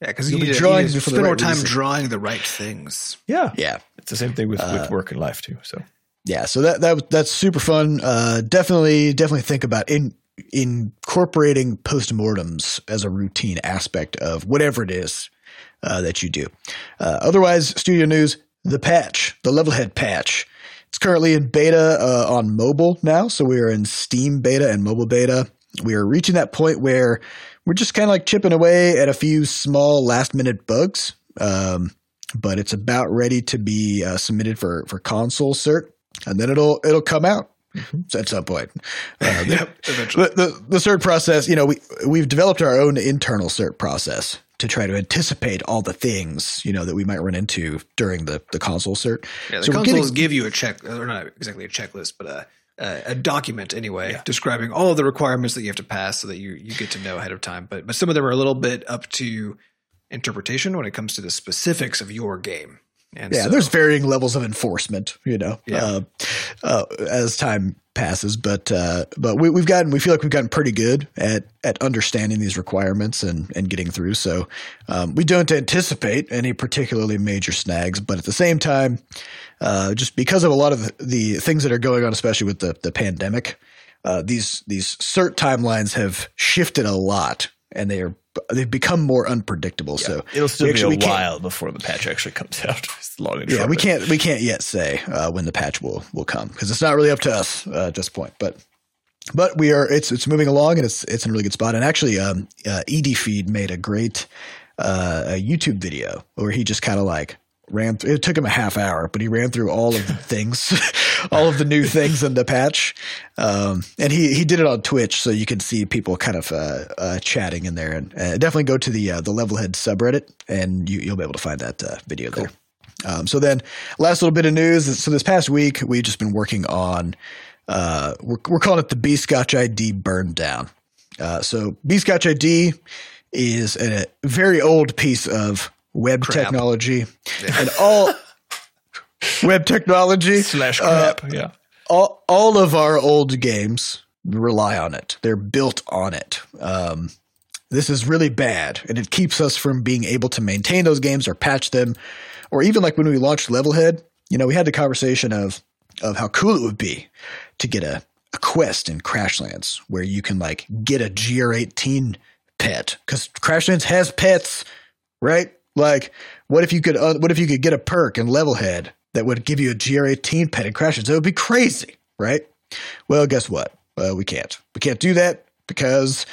Speaker 1: Yeah, because
Speaker 2: You'll
Speaker 1: you
Speaker 2: be
Speaker 1: need to,
Speaker 2: drawing
Speaker 1: you need to spend more
Speaker 2: right
Speaker 1: time
Speaker 2: reason.
Speaker 1: drawing the right things.
Speaker 3: Yeah,
Speaker 2: Yeah.
Speaker 3: it's the same thing with,
Speaker 2: Uh,
Speaker 3: with work and life too. So
Speaker 2: Yeah, so that that that's super fun. Uh, definitely, definitely think about in incorporating postmortems as a routine aspect of whatever it is uh, that you do. Uh, otherwise, studio news: the patch, the Levelhead patch. It's currently in beta uh, on mobile now, so we are in Steam beta and mobile beta. We are reaching that point where we're just kind of like chipping away at a few small last minute bugs. Um, but it's about ready to be uh, submitted for for console cert, and then it'll it'll come out at some point. Uh, the,
Speaker 1: Yep, eventually.
Speaker 2: the, the the cert process, you know, we we've developed our own internal cert process to try to anticipate all the things you know that we might run into during the the console cert.
Speaker 1: Yeah, the
Speaker 2: So
Speaker 1: consoles
Speaker 2: getting-
Speaker 1: give you a check, or not exactly a checklist, but a, a, a document anyway, describing all the requirements that you have to pass, so that you you get to know ahead of time. But but some of them are a little bit up to interpretation when it comes to the specifics of your game. And
Speaker 2: yeah,
Speaker 1: so,
Speaker 2: there's varying levels of enforcement, you know,
Speaker 1: Yeah.
Speaker 2: uh, uh, as time passes. But uh, but we, we've gotten we feel like we've gotten pretty good at at understanding these requirements and and getting through. So um, we don't anticipate any particularly major snags, but at the same time, uh, just because of a lot of the, the things that are going on, especially with the the pandemic, uh, these these cert timelines have shifted a lot, and they are they've become more unpredictable. So
Speaker 3: it'll still
Speaker 2: we
Speaker 3: be a while before the patch actually comes out. It's long and
Speaker 2: yeah, we can't we can't yet say uh, when the patch will will come because it's not really up to us uh, at this point. But but we are it's it's moving along and it's it's in a really good spot. And actually, um, uh, Ed Feed made a great uh, a YouTube video where he just kind of like ran. Through, it took him a half hour, but he ran through all of the things, all of the new things in the patch. Um, and he he did it on Twitch, so you can see people kind of uh, uh, chatting in there. And uh, definitely go to the uh, the Levelhead subreddit, and you, you'll be able to find that uh, video there. Um, so then, last little bit of news. So this past week, we've just been working on. Uh, we're we're calling it the Bscotch ID burn down. Uh, so Bscotch ID is a very old piece of web
Speaker 1: Crap.
Speaker 2: technology, and all web technology
Speaker 3: slash
Speaker 2: uh,
Speaker 3: crap. yeah,
Speaker 2: all, all of our old games rely on it. They're built on it. Um, this is really bad, and it keeps us from being able to maintain those games or patch them, or even like when we launched Levelhead. You know, we had the conversation of of how cool it would be to get a, a quest in Crashlands where you can like get a GR18 pet because Crashlands has pets, right? Like, what if you could uh, what if you could get a perk in Levelhead that would give you a GR18 pet and Crashlands? It would be crazy, right? Well, guess what? Uh, we can't. We can't do that because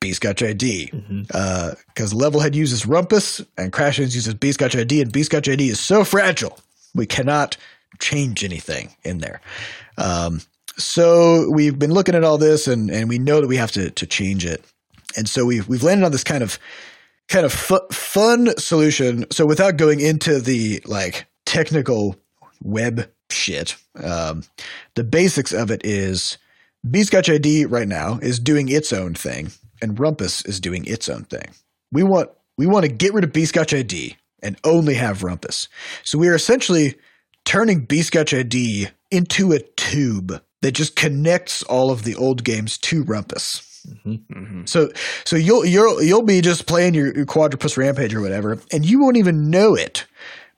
Speaker 2: Bscotch ID. Because Levelhead uses Rumpus and Crashlands uses Bscotch ID, and Bscotch ID is so fragile we cannot change anything in there. Um, so we've been looking at all this, and and we know that we have to to change it. And so we've we've landed on this kind of kind of fu- fun solution. So without going into the like technical web shit, um, the basics of it is Bscotch ID right now is doing its own thing, and Rumpus is doing its own thing. We want we want to get rid of Bscotch ID and only have Rumpus. So we are essentially turning Bscotch ID into a tube that just connects all of the old games to Rumpus.
Speaker 1: Mhm.
Speaker 2: So so you'll you'll you'll be just playing your, your quadropus rampage or whatever, and you won't even know it.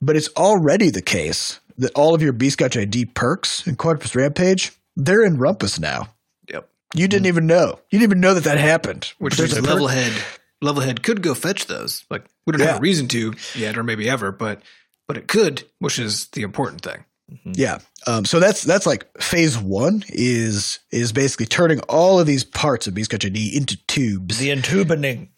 Speaker 2: But it's already the case that all of your Bscotch ID perks in quadropus rampage they're in Rumpus now.
Speaker 1: Yep.
Speaker 2: You didn't even know. You didn't even know that that happened.
Speaker 1: Which means
Speaker 2: a perk-
Speaker 1: Levelhead Levelhead could go fetch those. Like we don't
Speaker 2: Yeah.
Speaker 1: have a reason to yet, or maybe ever, but but it could, which is the important thing.
Speaker 2: Yeah. Um, so that's that's like phase one is is basically turning all of these parts of Bscotch ID into tubes.
Speaker 3: the entubening.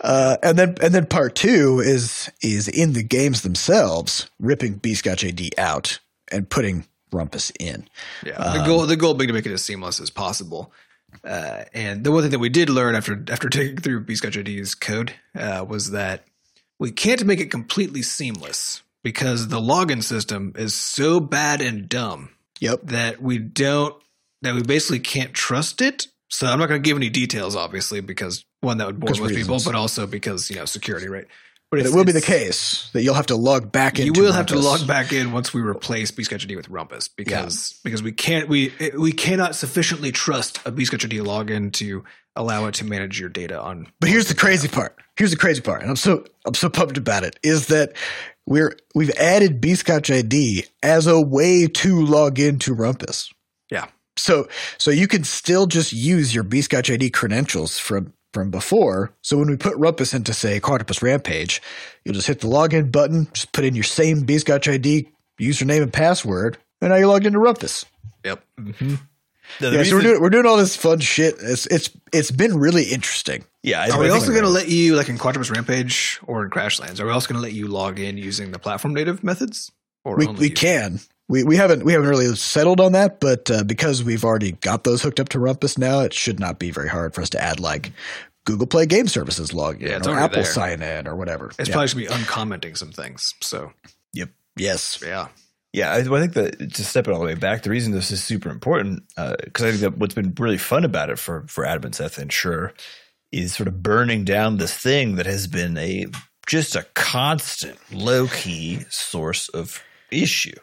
Speaker 2: Uh, and then and then part two is is in the games themselves, ripping Bscotch ID out and putting Rumpus in.
Speaker 1: Yeah, the goal the goal being to make it as seamless as possible. Uh, and the one thing that we did learn after after taking through Bscotch ID's code uh, was that we can't make it completely seamless because the login system is so bad and dumb
Speaker 2: Yep.
Speaker 1: that we don't that we basically can't trust it. So I'm not going to give any details, obviously, because one that would bore most people, but also because you know security, right?
Speaker 2: But it will be the case that you'll have to log back
Speaker 1: in.
Speaker 2: You
Speaker 1: will have to log back in once we replace ID with Rumpus because because we can't we we cannot sufficiently trust a ID login to allow it to manage your data on.
Speaker 2: But here's the crazy part. Here's the crazy part, and I'm so I'm so pumped about it. Is that we're we've added Bscotch ID as a way to log into Rumpus.
Speaker 1: Yeah.
Speaker 2: So so you can still just use your Bscotch ID credentials from from before. So when we put Rumpus into say Quadropus Rampage, you'll just hit the login button, just put in your same Bscotch ID username and password, and now you're logged into Rumpus.
Speaker 1: Yep. Mm-hmm.
Speaker 3: No, the
Speaker 2: Yeah, so we're doing we're doing all this fun shit. It's it's it's been really interesting.
Speaker 3: yeah, I-
Speaker 1: Are we also going to let you, like in Quadropus Rampage or in Crashlands, are we also going to let you log in using the platform native methods? Or
Speaker 2: we we can. We we haven't we haven't really settled on that, but uh, because we've already got those hooked up to Rumpus now, it should not be very hard for us to add like Google Play Game Services login
Speaker 1: Yeah,
Speaker 2: or Apple
Speaker 1: there.
Speaker 2: sign in or whatever.
Speaker 1: It's
Speaker 2: Yeah.
Speaker 1: probably going to be uncommenting some things. So yep,
Speaker 2: yes.
Speaker 1: yeah,
Speaker 3: Yeah, I, well, I think that to step it all the way back, the reason this is super important, because I think that what's been really fun about it for for Adam and Seth and Sure is sort of burning down this thing that has been a just a constant low key source of issue.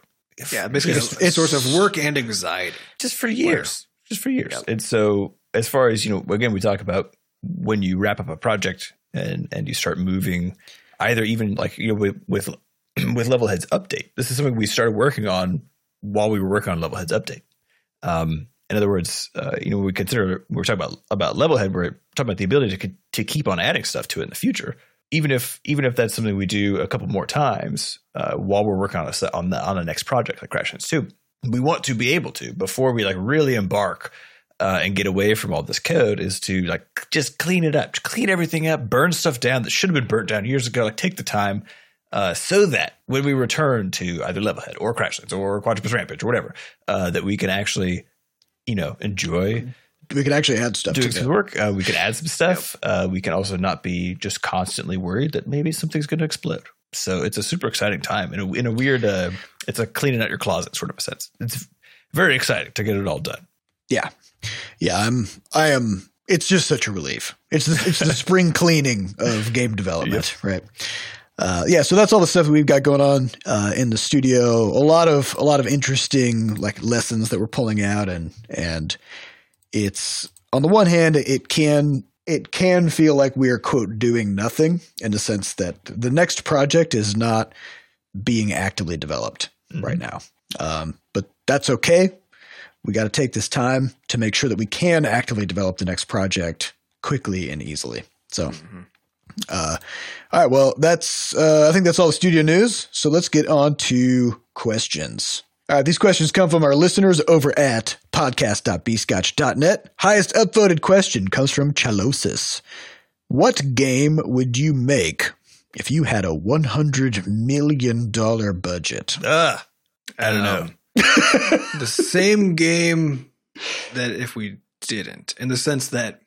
Speaker 1: Yeah, basically a source of work and anxiety.
Speaker 3: just for years, just for years.
Speaker 1: Yep.
Speaker 3: And so, as far as you know, again, we talk about when you wrap up a project and and you start moving, either even like you know with with with Levelheads update. This is something we started working on while we were working on Levelhead's update. Um, in other words, uh, you know, we consider we're talking about about Levelhead. We're talking about the ability to to keep on adding stuff to it in the future. Even if even if that's something we do a couple more times uh, while we're working on a set on the on the next project like Crashlands Two, we want to be able to before we like really embark uh, and get away from all this code is to like just clean it up, clean everything up, burn stuff down that should have been burnt down years ago. Like take the time uh, so that when we return to either Levelhead or Crashlands or Quadropus Rampage or whatever, uh, that we can actually, you know, enjoy
Speaker 2: We can actually add stuff
Speaker 3: doing
Speaker 2: to
Speaker 3: some work. Uh, we can add some stuff. Uh, we can also not be just constantly worried that maybe something's going to explode. So it's a super exciting time in a, in a weird, uh, it's a cleaning out your closet sort of a sense. It's very exciting to get it all done.
Speaker 2: Yeah. Yeah, I'm I am it's just such a relief. It's the, it's the spring cleaning of game development, right? Uh, yeah, so that's all the stuff that we've got going on uh, in the studio. A lot of a lot of interesting like lessons that we're pulling out, and and it's on the one hand it can it can feel like we're quote doing nothing in the sense that the next project is not being actively developed right now, um, but that's okay we got to take this time to make sure that we can actively develop the next project quickly and easily. So, uh, all right, well, that's uh, I think that's all the studio news. So let's get on to questions. All right, these questions come from our listeners over at podcast.bscotch.net. Highest upvoted question comes from Chalosis. What game would you make if you had a $100 million budget?
Speaker 3: Ugh, I don't know.
Speaker 1: Um, the same game that if we didn't, in the sense that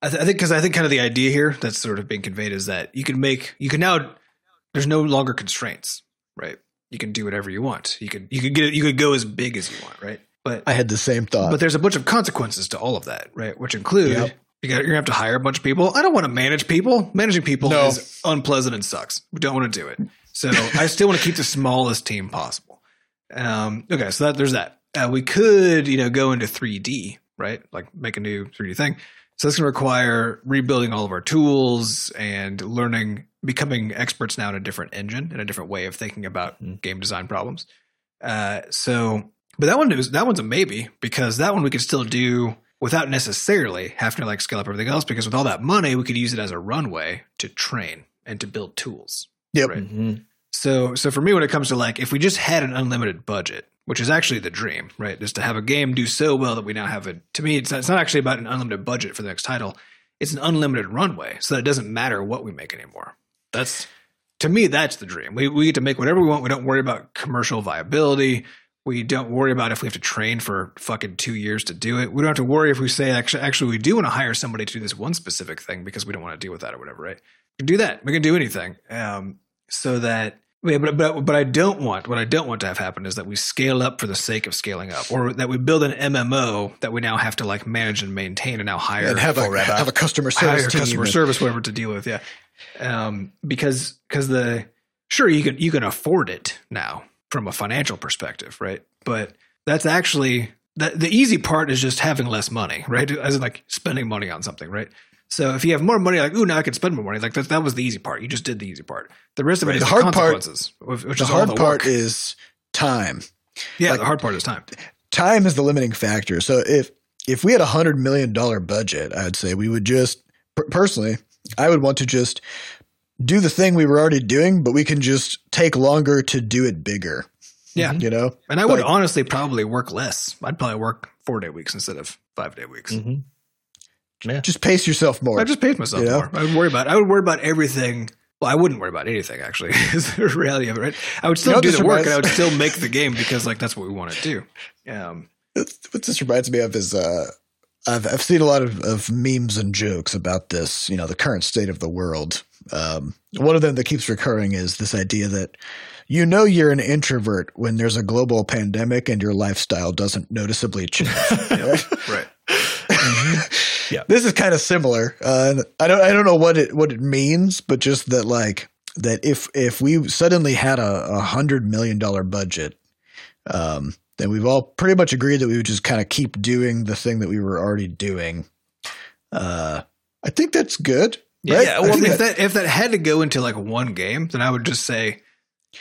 Speaker 1: I, th- I think because I think kind of the idea here that's sort of being conveyed is that you can make you can now there's no longer constraints, right? You can do whatever you want. You could you could get you could go as big as you want, right? But
Speaker 2: I had the same thought.
Speaker 1: but there's a bunch of consequences to all of that, right? Which include
Speaker 2: Yep.
Speaker 1: you got, you're gonna have to hire a bunch of people. I don't want to manage people. Managing people
Speaker 2: No.
Speaker 1: is unpleasant and sucks. We don't want to do it. So I still want to keep the smallest team possible. Um, okay, so that, there's that. Uh, we could, you know, go into 3D, right? Like make a new 3D thing. So that's going to require rebuilding all of our tools and learning, becoming experts now in a different engine and a different way of thinking about
Speaker 3: Mhm.
Speaker 1: game design problems. Uh, so, but that one is that one's a maybe because that one we could still do without necessarily having to like scale up everything else. Because with all that money, we could use it as a runway to train and to build tools.
Speaker 2: Yep.
Speaker 1: Right.
Speaker 3: Mhm.
Speaker 1: So, so for me, when it comes to like, if we just had an unlimited budget, which is actually the dream, right? Is to have a game do so well that we now have it. To me, it's not, it's not actually about an unlimited budget for the next title. It's an unlimited runway, so that it doesn't matter what we make anymore. That's to me, that's the dream. We we get to make whatever we want. We don't worry about commercial viability. We don't worry about if we have to train for fucking two years to do it. We don't have to worry if we say actually, actually, we do want to hire somebody to do this one specific thing because we don't want to deal with that or whatever, right? We can do that. We can do anything. Um, so that, yeah, but but but I don't want what I don't want to have happen is that we scale up for the sake of scaling up, or that we build an MMO that we now have to like manage and maintain and now hire
Speaker 2: and have a have a customer service
Speaker 1: customer service whatever to deal with yeah um because because the sure you can you can afford it now from a financial perspective right? But that's actually the, the easy part is just having less money right? As in like spending money on something right? So if you have more money like ooh now i can spend more money like that, that was the easy part. You just did the easy part. The rest of it
Speaker 2: Right.
Speaker 1: is
Speaker 2: The hard part-
Speaker 1: consequences which which
Speaker 2: The
Speaker 1: is
Speaker 2: hard
Speaker 1: the
Speaker 2: part is time.
Speaker 1: yeah
Speaker 2: like-
Speaker 1: the hard part is time.
Speaker 2: Time is the limiting factor. So if if we had a hundred million dollar budget, I'd say we would just personally, I would want to just do the thing we were already doing, but we can just take longer to do it bigger.
Speaker 1: yeah
Speaker 2: You know,
Speaker 1: and i would
Speaker 2: Like-
Speaker 1: honestly probably work less i'd probably work four day weeks instead of five day weeks
Speaker 3: Mhm. Yeah.
Speaker 2: just pace yourself more.
Speaker 1: I just paid myself
Speaker 2: You know?
Speaker 1: more. I would worry about. I would worry about everything. Well, I wouldn't worry about anything actually. is the reality of it, right? I would still
Speaker 2: You know
Speaker 1: do the work
Speaker 2: reminds-
Speaker 1: and I would still make the game because like that's what we want to do. Um,
Speaker 2: what this reminds me of is uh, I've I've seen a lot of, of memes and jokes about this. You know, the current state of the world. Um, one of them that keeps recurring is this idea that you know you're an introvert when there's a global pandemic and your lifestyle doesn't noticeably change. right?
Speaker 1: right.
Speaker 2: This is kind of similar. Uh, I don't I don't know what it what it means, but just that like that if if we suddenly had a, a hundred million dollar budget, um, then we've all pretty much agreed that we would just kind of keep doing the thing that we were already doing. Uh, I think that's good.
Speaker 1: Yeah.
Speaker 2: right?
Speaker 3: Yeah, well,
Speaker 1: if
Speaker 2: that-
Speaker 1: that if that had to go into like one game, then I would just say,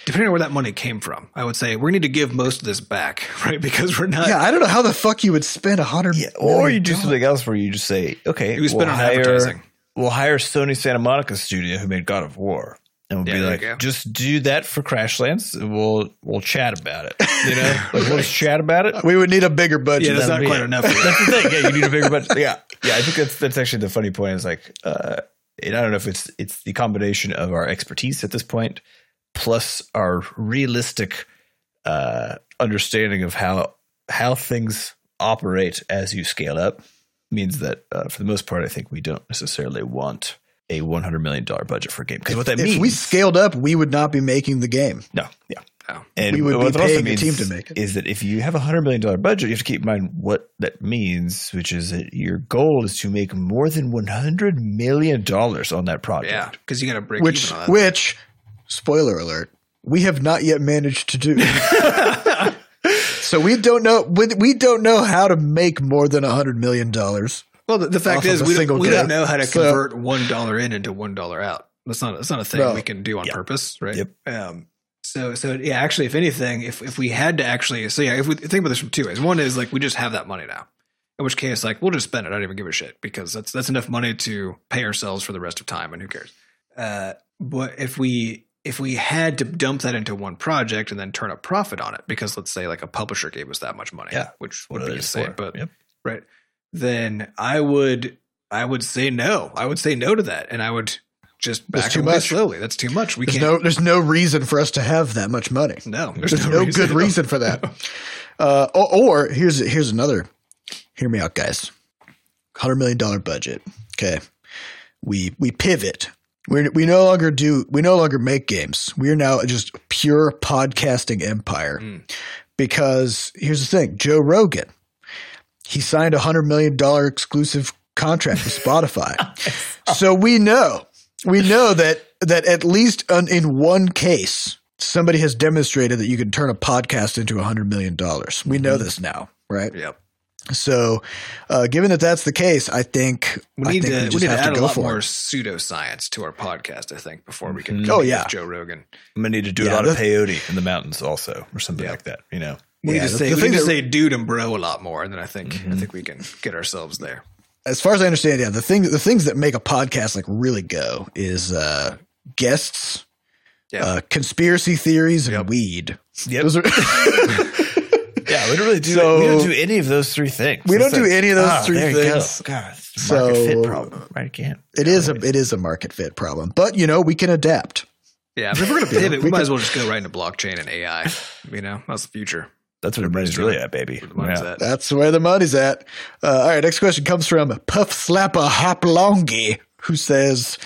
Speaker 1: depending on where that money came from, I would say we need to give most of this back, right? Because we're not.
Speaker 2: yeah, I don't know how the fuck you would spend a hundred.
Speaker 3: Yeah, or you do
Speaker 2: million
Speaker 3: something else where you just say, okay,
Speaker 1: we spend
Speaker 3: we'll
Speaker 1: on
Speaker 3: hire,
Speaker 1: advertising.
Speaker 3: we'll hire Sony Santa Monica Studio who made God of War. And we'll
Speaker 1: Yeah,
Speaker 3: be like, just do that for Crashlands. And we'll we'll chat about it. You know, like we'll just chat about it.
Speaker 2: We would need a bigger budget.
Speaker 1: Yeah, that's not quite
Speaker 3: it.
Speaker 1: enough.
Speaker 3: That's the thing. Yeah, you need a bigger budget. Yeah, yeah. I think that's that's actually the funny point. Is like, uh, and I don't know if it's it's the combination of our expertise at this point, plus our realistic uh, understanding of how how things operate as you scale up, means that uh, for the most part, I think we don't necessarily want a one hundred million dollar budget for a game because what that
Speaker 2: if
Speaker 3: means
Speaker 2: we scaled up, we would not be making the game.
Speaker 3: no, yeah.
Speaker 1: Oh.
Speaker 3: And
Speaker 2: We would
Speaker 3: what
Speaker 2: be
Speaker 3: it also
Speaker 2: paying a
Speaker 3: means
Speaker 2: team to make it.
Speaker 3: Is that if you have a hundred million dollar budget, you have to keep in mind what that means, which is that your goal is to make more than one hundred million dollars on that project.
Speaker 1: Yeah, because you got to break
Speaker 2: which
Speaker 1: even on that.
Speaker 2: which spoiler alert we have not yet managed to do so we don't know we, we don't know how to make more than a hundred million dollars
Speaker 1: Well, the, the fact is, we, don't, we don't know how to
Speaker 2: So-
Speaker 1: convert one dollar in into one dollar out. That's not that's not a thing
Speaker 2: No.
Speaker 1: we can do on
Speaker 3: Yeah.
Speaker 1: purpose, right?
Speaker 3: Yep.
Speaker 1: Um, so so yeah, actually, if anything, if if we had to actually, so yeah, if we think about this from two ways. One is like we just have that money now. In which case, like we'll just spend it. I don't even give a shit because that's that's enough money to pay ourselves for the rest of time, and who cares? Uh, but if we if we had to dump that into one project and then turn a profit on it, because let's say like a publisher gave us that much money,
Speaker 3: Yeah.
Speaker 1: which would be insane,
Speaker 3: for.
Speaker 1: but
Speaker 3: Yep.
Speaker 1: right then i would i would say no i would say no to that and i would just back
Speaker 2: too
Speaker 1: away
Speaker 2: much.
Speaker 1: slowly. That's too much. We
Speaker 2: there's
Speaker 1: can't
Speaker 2: no there's no reason for us to have that much money.
Speaker 1: No
Speaker 2: there's, no, good reason for that. Uh, or, or here's here's another. Hear me out guys. Hundred million dollar budget. Okay. We we pivot. We we no longer do we no longer make games. We are now just pure podcasting empire.
Speaker 1: Mm.
Speaker 2: because here's the thing. Joe rogan he signed a hundred million dollar exclusive contract with spotify. So we know we know that that at least on, in one case somebody has demonstrated that you can turn a podcast into a hundred million dollars we know this now right
Speaker 1: yep
Speaker 2: so uh, given that that's the case i think
Speaker 1: we
Speaker 2: I
Speaker 1: need
Speaker 2: think
Speaker 1: to we,
Speaker 2: just
Speaker 1: need to
Speaker 2: have
Speaker 1: add a
Speaker 2: go
Speaker 1: lot
Speaker 2: for
Speaker 1: more
Speaker 2: it.
Speaker 1: pseudoscience to our podcast i think before we can
Speaker 3: Mhm.
Speaker 2: Oh, yeah.
Speaker 1: with joe rogan
Speaker 3: I'm gonna need to do
Speaker 2: Yeah,
Speaker 3: a lot of peyote in the mountains also, or something
Speaker 1: Yeah.
Speaker 3: like that. You know,
Speaker 1: we
Speaker 2: Yeah,
Speaker 1: need to
Speaker 2: the-
Speaker 1: say
Speaker 2: the
Speaker 1: we need to
Speaker 2: that-
Speaker 1: say dude and bro a lot more and then i think i
Speaker 3: Mhm.
Speaker 1: think we can get ourselves there
Speaker 2: as far as i understand yeah the thing the things that make a podcast like really go is uh guests
Speaker 1: Yeah.
Speaker 2: uh, conspiracy theories and
Speaker 1: Yep.
Speaker 2: weed
Speaker 3: Yep.
Speaker 2: Those are-
Speaker 3: yeah, we don't really do.
Speaker 2: So-
Speaker 3: we don't do any of those three things.
Speaker 2: We don't
Speaker 3: It's
Speaker 2: do
Speaker 3: like,
Speaker 2: any of those
Speaker 3: ah,
Speaker 2: three
Speaker 3: you go.
Speaker 2: things.
Speaker 3: God, it's a market
Speaker 2: So-
Speaker 3: fit problem, right? Again,
Speaker 2: it is a it is a market fit problem but you know we can adapt
Speaker 1: yeah I mean, if we're gonna pivot we
Speaker 2: we
Speaker 1: might as well just go right into blockchain and ai you know that's the future
Speaker 3: That's where the money's really at, baby.
Speaker 1: Where
Speaker 3: Yeah.
Speaker 1: at.
Speaker 2: That's where the money's at. Uh, all right, next question comes from Puff Slapper Hoplongi, who says,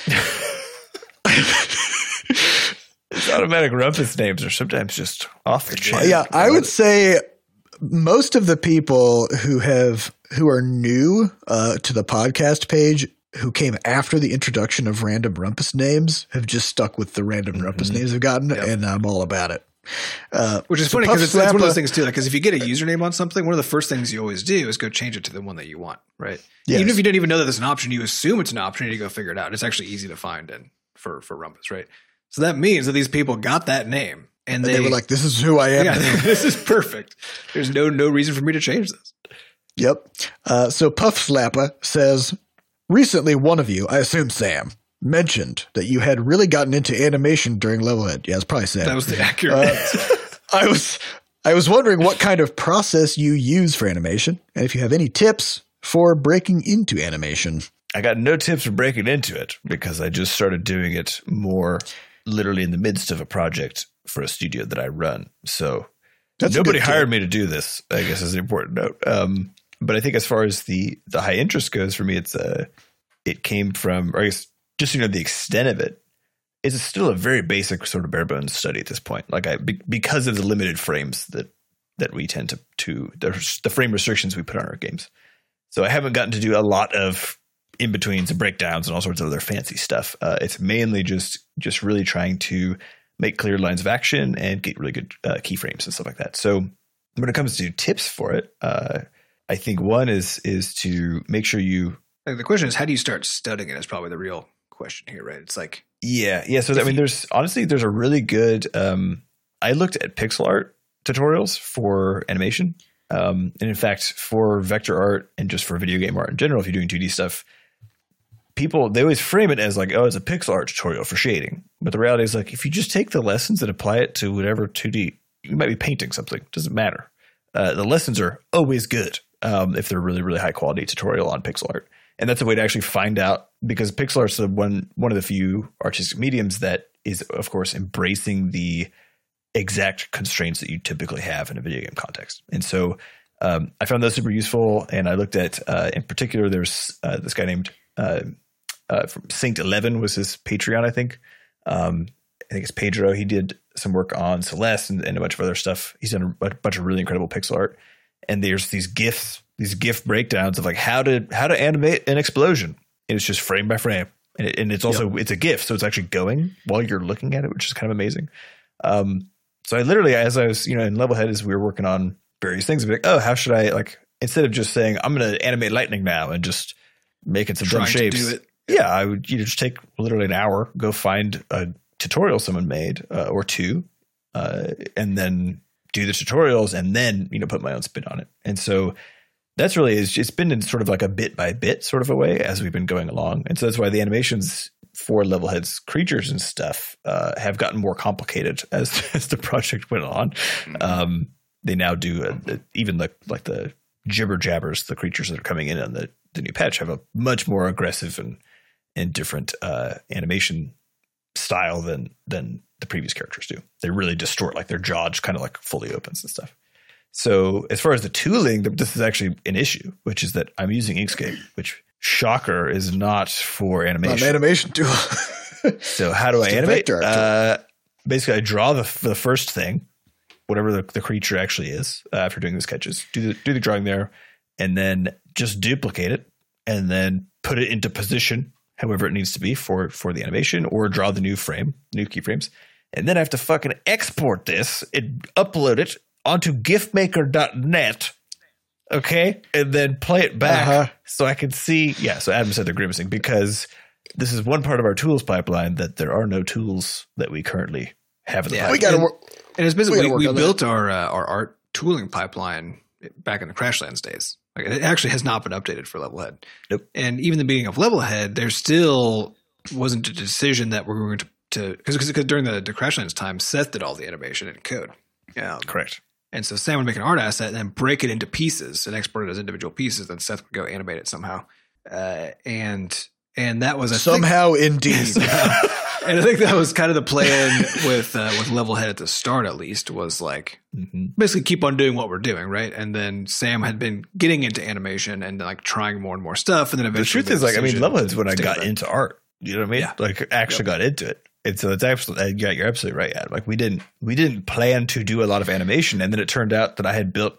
Speaker 3: These automatic rumpus names are sometimes just off the chain.
Speaker 2: "Yeah, I would say most of the people who have who are new uh, to the podcast page." Who came after the introduction of random rumpus names have just stuck with the random rumpus names they've gotten, and I'm all about it. Uh,
Speaker 1: Which is
Speaker 2: so
Speaker 1: funny because it's, it's one of those things too. Like, because if you get a username on something, one of the first things you always do is go change it to the one that you want, right?
Speaker 2: Yes.
Speaker 1: Even if you don't even know that there's an option, you assume it's an option and you go figure it out. It's actually easy to find and for for Rumpus, right? So that means that these people got that name and
Speaker 2: And
Speaker 1: they,
Speaker 2: they, were like, "This is who I am."
Speaker 1: "Yeah, this is perfect. There's no no reason for me to change this."
Speaker 2: Yep. Uh, so Puff Slapper says, recently one of you, I assume Sam, mentioned that you had really gotten into animation during Levelhead. Yeah, it's probably Sam.
Speaker 1: That was the accurate.
Speaker 2: Uh. I was I was wondering what kind of process you use for animation, and if you have any tips for breaking into animation.
Speaker 3: I got no tips for breaking into it because I just started doing it more literally in the midst of a project for a studio that I run. So
Speaker 2: That's
Speaker 3: nobody hired me to do this. I guess is an important note. Um, but I think as far as the the high interest goes for me, it's uh, it came from, or I guess just you know the extent of. It's still a very basic sort of bare bones study at this point. Like I be, because of the limited frames that that we tend to to the, the frame restrictions we put on our games. So I haven't gotten to do a lot of in betweens and breakdowns and all sorts of other fancy stuff. Uh, it's mainly just just really trying to make clear lines of action and get really good uh, keyframes and stuff like that. So when it comes to tips for it, uh, I think one is is to make sure you
Speaker 1: like the question is, how do you start studying it? Is probably the real question here, right? It's like
Speaker 3: yeah yeah. So I mean, there's honestly there's a really good. Um, I looked at pixel art tutorials for animation. Um, and in fact, for vector art and just for video game art in general, if you're doing 2D stuff, people they always frame it as like, oh, it's a pixel art tutorial for shading. But the reality is like, if you just take the lessons and apply it to whatever 2D, you might be painting something. Doesn't matter. Uh, the lessons are always good um, if they're really really high quality tutorial on pixel art, and that's a way to actually find out because pixel art's the one one of the few artistic mediums that is, of course, embracing the exact constraints that you typically have in a video game context. And so um, I found that super useful. And I looked at, uh, in particular, there's uh, this guy named uh, uh, from Saint Eleven was his Patreon, I think. Um, I think it's Pedro. He did some work on Celeste and, and a bunch of other stuff. He's done a bunch of really incredible pixel art. And there's these gifs, these GIF breakdowns of like how to how to animate an explosion. And it's just frame by frame. And, it, and it's also it's a GIF, so it's actually going while you're looking at it, which is kind of amazing. Um, so I literally, as I was, you know, in Levelhead, as we were working on various things, I'd be like, oh, how should I like instead of just saying I'm going to animate lightning now and just making some dumb shapes.
Speaker 1: do it.
Speaker 3: Yeah, I would you know, just take literally an hour, go find a tutorial someone made uh, or two, uh, and then do the tutorials, and then you know put my own spin on it. And so that's really is it's been in sort of like a bit by bit sort of a way as we've been going along, and so that's why the animations for Levelhead's creatures and stuff uh, have gotten more complicated as as the project went on. Um, they now do a, a- even the like the jibber jabbers, the creatures that are coming in on the the new patch have a much more aggressive and and different uh, animation style than than the previous characters do. They really distort, like their jaw just kind of like fully opens and stuff. So as far as the tooling, this is actually an issue, which is that I'm using Inkscape, which shocker is not for
Speaker 2: Not
Speaker 3: animation.
Speaker 2: an animation tool.
Speaker 3: So how do I animate? Uh, basically, I draw the the first thing, whatever the, the creature actually is. Uh, after doing the sketches, do the do the drawing there, and then just duplicate it, and then put it into position, however it needs to be for for the animation, or draw the new frame, new keyframes, and then I have to fucking export this and upload it onto GIFmaker.net. Okay, and then play it back
Speaker 2: Uh-huh.
Speaker 3: so I can see. Yeah, so Adam said they're grimacing because this is one part of our tools pipeline that there are no tools that we currently have in the
Speaker 1: Yeah.
Speaker 2: we got to work.
Speaker 1: And it's
Speaker 2: We
Speaker 1: basically
Speaker 2: gotta
Speaker 1: we, we
Speaker 2: on
Speaker 1: built our uh, our art tooling pipeline back in the Crashlands days. Like it actually has not been updated for Levelhead.
Speaker 3: Nope.
Speaker 1: And even the beginning of Levelhead, there still wasn't a decision that we're going to to because because during the, the Crashlands time, Seth did all the animation and code. Yeah.
Speaker 3: Correct.
Speaker 1: And so Sam would make an art asset and then break it into pieces and export it as individual pieces. Then Seth would go animate it somehow. Uh, and and that was I think-
Speaker 2: Somehow, indeed.
Speaker 1: and I think that was kind of the plan with uh, with Levelhead at the start, at least, was like
Speaker 3: Mhm.
Speaker 1: basically keep on doing what we're doing, right? And then Sam had been getting into animation and like trying more and more stuff, and then
Speaker 3: The truth is, like, I mean,
Speaker 1: decision
Speaker 3: Levelhead's
Speaker 1: to
Speaker 3: when I got into art. You know what I mean?
Speaker 1: Yeah.
Speaker 3: Like, actually got into it. And so it's absolutely, yeah, you're absolutely right, Adam. Like, we didn't, we didn't plan to do a lot of animation, and then it turned out that I had built.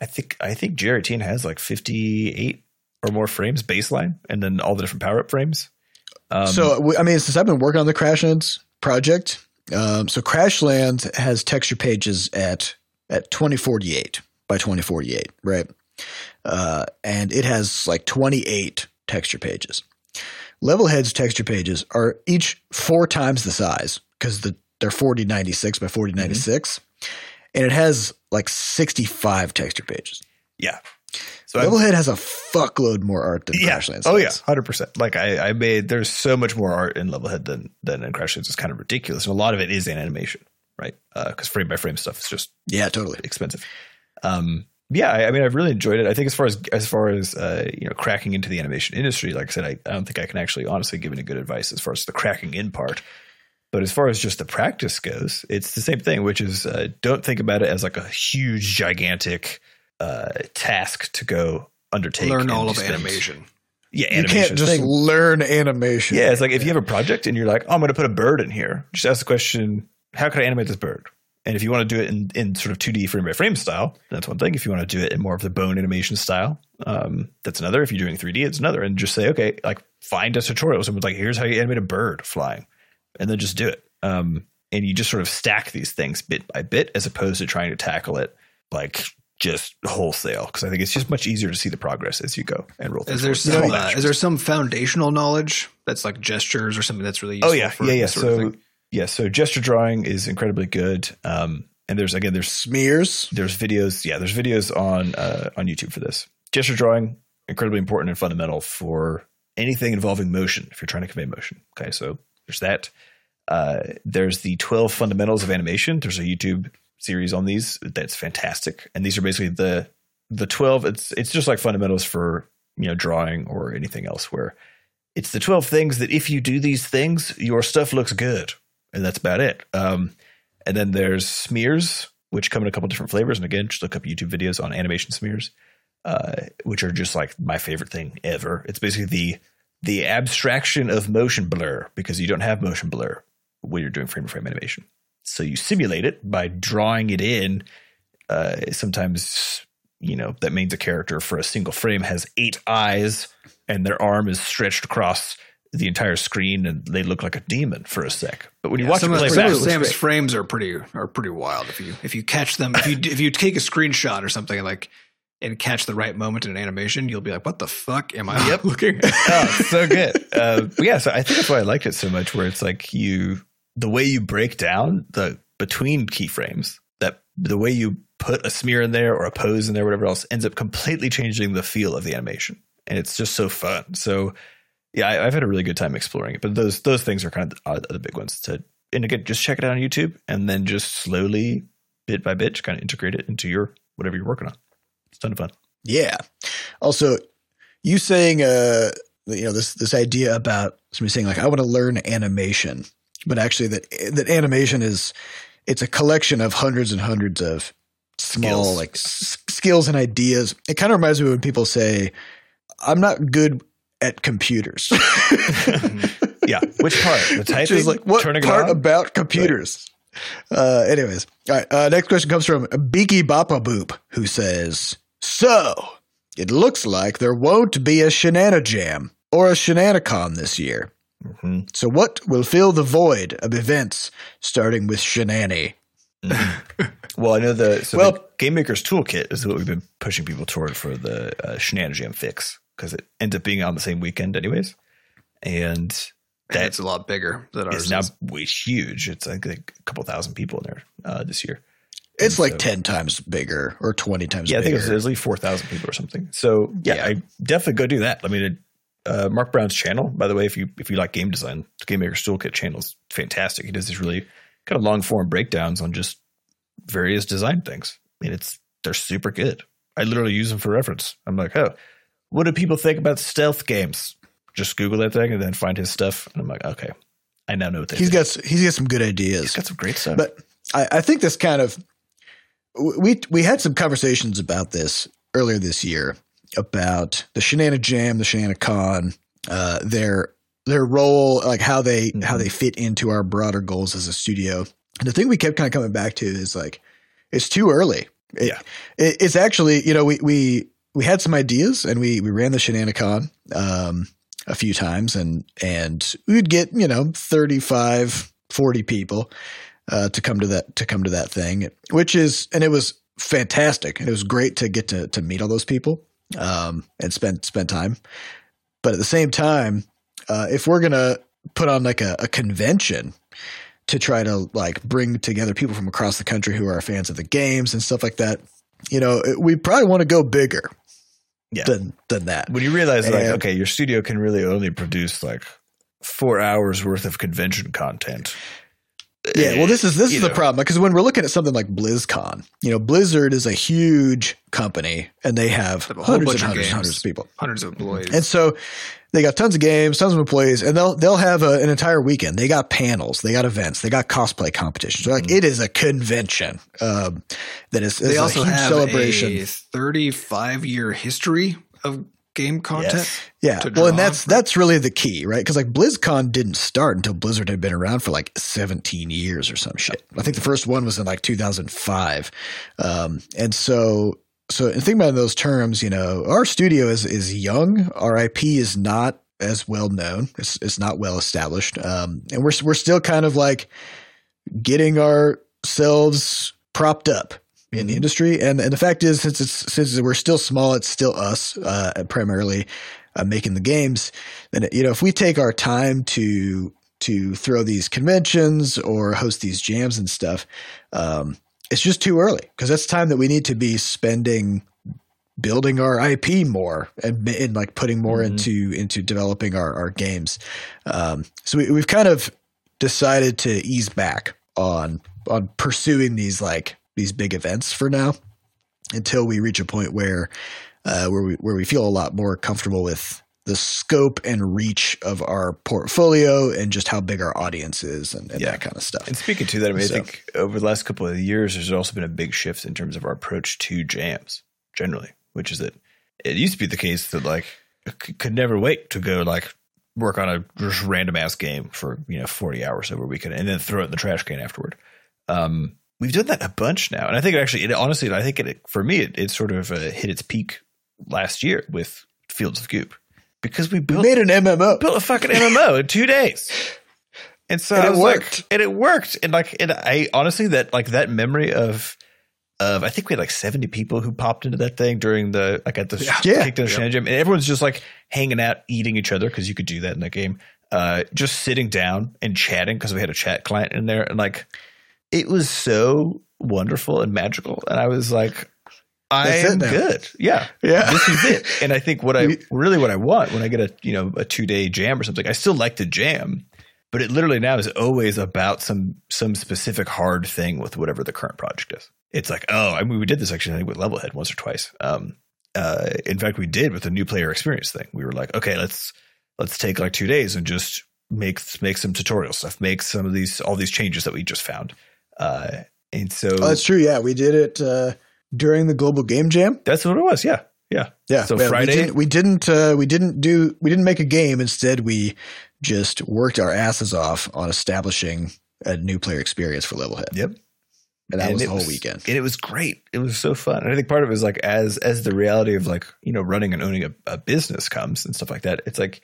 Speaker 3: I think, I think Teen has like 58 or more frames baseline, and then all the different power up frames. Um,
Speaker 2: so I mean, since I've been working on the Crashlands project, um, so Crashlands has texture pages at at 2048 by 2048, right? Uh, and it has like 28 texture pages. Levelhead's texture pages are each four times the size because the they're 4096 by 4096, and it has like 65 texture pages.
Speaker 3: yeah. So
Speaker 2: Levelhead has a fuckload more art than
Speaker 3: yeah.
Speaker 2: Crashlands.
Speaker 3: Oh yeah, hundred percent. Like I, I made there's so much more art in Levelhead than than in Crashlands. It's kind of ridiculous, and a lot of it is in animation, right? Because frame by frame stuff is just
Speaker 2: yeah, totally.
Speaker 3: expensive. Um, yeah, I, I mean, I've really enjoyed it. I think as far as as far as uh, you know, cracking into the animation industry, like I said, I, I don't think I can actually honestly give any good advice as far as the cracking in part. But as far as just the practice goes, it's the same thing, which is uh, don't think about it as like a huge, gigantic uh, task to go undertake.
Speaker 1: learn all of animation.
Speaker 3: Yeah,
Speaker 2: You can't just
Speaker 3: thing.
Speaker 2: learn animation.
Speaker 3: Yeah, it's like if you have a project and you're like, oh, I'm going to put a bird in here, just ask the question, how can I animate this bird? And if you want to do it in, in sort of 2D frame by frame style, that's one thing. If you want to do it in more of the bone animation style, um, that's another. If you're doing 3D, it's another. And just say, okay, like find a tutorial. Someone's like, here's how you animate a bird flying, and then just do it. Um, and you just sort of stack these things bit by bit as opposed to trying to tackle it like just wholesale. Because I think it's just much easier to see the progress as you go and roll.
Speaker 1: Is there some uh, is there some foundational knowledge that's like gestures or something that's really useful?
Speaker 3: Oh yeah,
Speaker 1: for
Speaker 3: yeah, yeah.
Speaker 1: this sort of
Speaker 3: So
Speaker 1: thing?
Speaker 3: Yeah, so gesture drawing is incredibly good. Um, and there's again, there's
Speaker 2: Smears.
Speaker 3: there's videos. Yeah, there's videos on uh, on YouTube for this. Gesture drawing incredibly important and fundamental for anything involving motion. If you're trying to convey motion, okay. So there's that. Uh, there's the 12 fundamentals of animation. There's a YouTube series on these that's fantastic, and these are basically the the 12. It's it's just like fundamentals for you know drawing or anything else where it's the 12 things that if you do these things, your stuff looks good, and that's about it. Um, and then there's smears, which come in a couple different flavors. And again, just look up YouTube videos on animation smears, uh, which are just like my favorite thing ever. It's basically the the abstraction of motion blur because you don't have motion blur when you're doing frame to frame animation. So you simulate it by drawing it in. Uh, sometimes, you know, that means a character for a single frame has eight eyes and their arm is stretched across the entire screen and they look like a demon for a sec. But when you
Speaker 1: Yeah,
Speaker 3: watch
Speaker 1: some
Speaker 3: it
Speaker 1: of,
Speaker 3: play back,
Speaker 1: of
Speaker 3: it looks
Speaker 1: Sam's frames are pretty are pretty wild if you if you catch them if you if you take a screenshot or something like and catch the right moment in an animation you'll be like what the fuck am I
Speaker 3: Yep.
Speaker 1: looking at?
Speaker 3: oh, so good. Uh, yeah, so I think that's why I liked it so much. Where it's like you, the way you break down the between keyframes, that the way you put a smear in there or a pose in there, whatever else, ends up completely changing the feel of the animation, and it's just so fun. So yeah, I, I've had a really good time exploring it. But those those things are kind of the, are the big ones to. And again, just check it out on YouTube, and then just slowly, bit by bit, kind of integrate it into your whatever you're working on. It's a ton of fun.
Speaker 2: Yeah. Also, you saying uh you know this this idea about somebody saying like I want to learn animation, but actually that that animation is it's a collection of hundreds and hundreds of small
Speaker 3: Skills.
Speaker 2: like s- skills and ideas. It kind of reminds me when people say I'm not good at computers.
Speaker 3: Yeah, which part? The typing,
Speaker 2: Which is like what part
Speaker 3: on?
Speaker 2: about computers? Uh, anyways, all right. Uh, next question comes from Beaky Bapa Boop, who says, "So it looks like there won't be a Shenana Jam or a Shenanicon this year.
Speaker 3: Mhm.
Speaker 2: So what will fill the void of events starting with Shenani?
Speaker 3: Well, I know the so
Speaker 2: Well-
Speaker 3: the Game Maker's Toolkit is what we've been pushing people toward for the uh, Shenanigans fix because it ends up being on the same weekend, anyways, and
Speaker 1: that's a lot bigger than ours
Speaker 3: is now
Speaker 1: is.
Speaker 3: way huge. It's like, like a couple thousand people in there uh, this year.
Speaker 2: It's
Speaker 3: And
Speaker 2: like
Speaker 3: so-
Speaker 2: ten times bigger or twenty times. Bigger.
Speaker 3: Yeah, I think
Speaker 2: bigger.
Speaker 3: it was at least four thousand people or something. So yeah,
Speaker 2: Yeah.
Speaker 3: I definitely go do that. I mean, it, uh, Mark Brown's channel, by the way, if you if you like game design, the Game Maker's Toolkit channel is fantastic. He does these really kind of long form breakdowns on just various design things, and it's they're super good. I literally use them for reference. I'm like, oh, what do people think about stealth games? Just Google that thing and then find his stuff, and I'm like, okay, I now know what they
Speaker 2: He's got he's got some good ideas.
Speaker 3: he's got some great stuff.
Speaker 2: But I, I think this kind of we we had some conversations about this earlier this year about the Shenana Jam, the Shenana Con, uh, their their role, like how they
Speaker 3: Mhm.
Speaker 2: how they fit into our broader goals as a studio. And the thing we kept kind of coming back to is like it's too early. It-
Speaker 3: Yeah.
Speaker 2: it, it's actually you know we we we had some ideas and we we ran the Shenana Con um, a few times and and we'd get you know 35 40 people uh, to come to that to come to that thing, which is and it was fantastic. It was great to get to to meet all those people um, and spend spend time. But at the same time, uh, if we're gonna put on like a, a convention to try to like bring together people from across the country who are fans of the games and stuff like that, you know, we probably want to go bigger
Speaker 3: Yeah.
Speaker 2: than than that.
Speaker 3: when you realize like okay your studio can really only produce like four hours worth of convention content
Speaker 2: Yeah, well, this is this
Speaker 3: You
Speaker 2: is the problem because when we're looking at something like BlizzCon, you know, Blizzard is a huge company and they have
Speaker 1: Have
Speaker 2: hundreds and
Speaker 1: of
Speaker 2: hundreds and
Speaker 1: games.
Speaker 2: hundreds of people,
Speaker 1: Hundreds of employees.
Speaker 2: and so they got tons of games, tons of employees, and they'll they'll have a, an entire weekend. They got panels, they got events, they got cosplay competitions. So like
Speaker 3: Mm-hmm.
Speaker 2: it is a convention um, that is, is
Speaker 1: they
Speaker 2: a
Speaker 1: also
Speaker 2: huge
Speaker 1: have
Speaker 2: celebration.
Speaker 1: a 35 year history of game content.
Speaker 3: Yes.
Speaker 2: Yeah. Well, and that's that's really the key, right? Because like BlizzCon didn't start until Blizzard had been around for like 17 years or some shit. I think the first one was in like 2005, um, and so so and think about it in those terms. You know, our studio is is young. Our IP is not as well known. It's it's not well established, um, and we're we're still kind of like getting ourselves propped up in the industry. And and the fact is, since it's since we're still small, it's still us uh, primarily uh, making the games. Then you know, if we take our time to to throw these conventions or host these jams and stuff, um, it's just too early because that's time that we need to be spending building our IP more and, and like putting more
Speaker 3: Mhm.
Speaker 2: into into developing our, our games. Um, so we, we've kind of decided to ease back on on pursuing these like these big events for now until we reach a point where uh, where we where we feel a lot more comfortable with the scope and reach of our portfolio and just how big our audience is and, and
Speaker 3: Yeah.
Speaker 2: that kind of stuff.
Speaker 3: And speaking to that, I mean,
Speaker 2: So-
Speaker 3: I think over the last couple of years, there's also been a big shift in terms of our approach to jams generally, which is that it used to be the case that like c- could never wait to go like work on a just random ass game for you know 40 hours over a weekend and then throw it in the trash can afterward. Um, we've done that a bunch now, and I think it actually, it, honestly, I think it for me, it, it sort of uh, hit its peak last year with Fields of Goop because we
Speaker 2: we
Speaker 3: built
Speaker 2: made an MMO.
Speaker 3: built a fucking MMO in two days. And so
Speaker 2: And it
Speaker 3: was like-
Speaker 2: worked.
Speaker 3: and it worked. And like, and I honestly that like that memory of of I think we had like seventy people who popped into that thing during the like at the
Speaker 1: Yeah.
Speaker 2: Yeah.
Speaker 3: kicked in the Shannon Gym, and everyone's just like hanging out, eating each other because you could do that in that game. Uh, just sitting down and chatting because we had a chat client in there, and like it was so wonderful and magical. And I was like, I am good. Yeah,
Speaker 2: Yeah.
Speaker 3: this is it. And I think what I really what I want when I get a you know a two day jam or something, I still like to jam, but it literally now is always about some some specific hard thing with whatever the current project is. It's like oh, I mean we did this actually I think with Levelhead once or twice. Um, uh, in fact, we did with the new player experience thing. We were like, okay, let's let's take like two days and just make make some tutorial stuff, make some of these all these changes that we just found. Uh, and so
Speaker 2: Oh, that's true. Yeah, we did it uh, during the Global Game Jam.
Speaker 3: that's what it was. Yeah, yeah.
Speaker 2: Yeah.
Speaker 3: So
Speaker 2: yeah,
Speaker 3: Friday-
Speaker 2: we didn't we didn't, uh, we didn't do we didn't make a game. Instead, we just worked our asses off on establishing a new player experience for Levelhead,
Speaker 3: Yep.
Speaker 2: and that
Speaker 3: And
Speaker 2: was the whole weekend.
Speaker 3: and it was great. It was so fun. And I think part of it is like as as the reality of like you know running and owning a, a business comes and stuff like that. It's like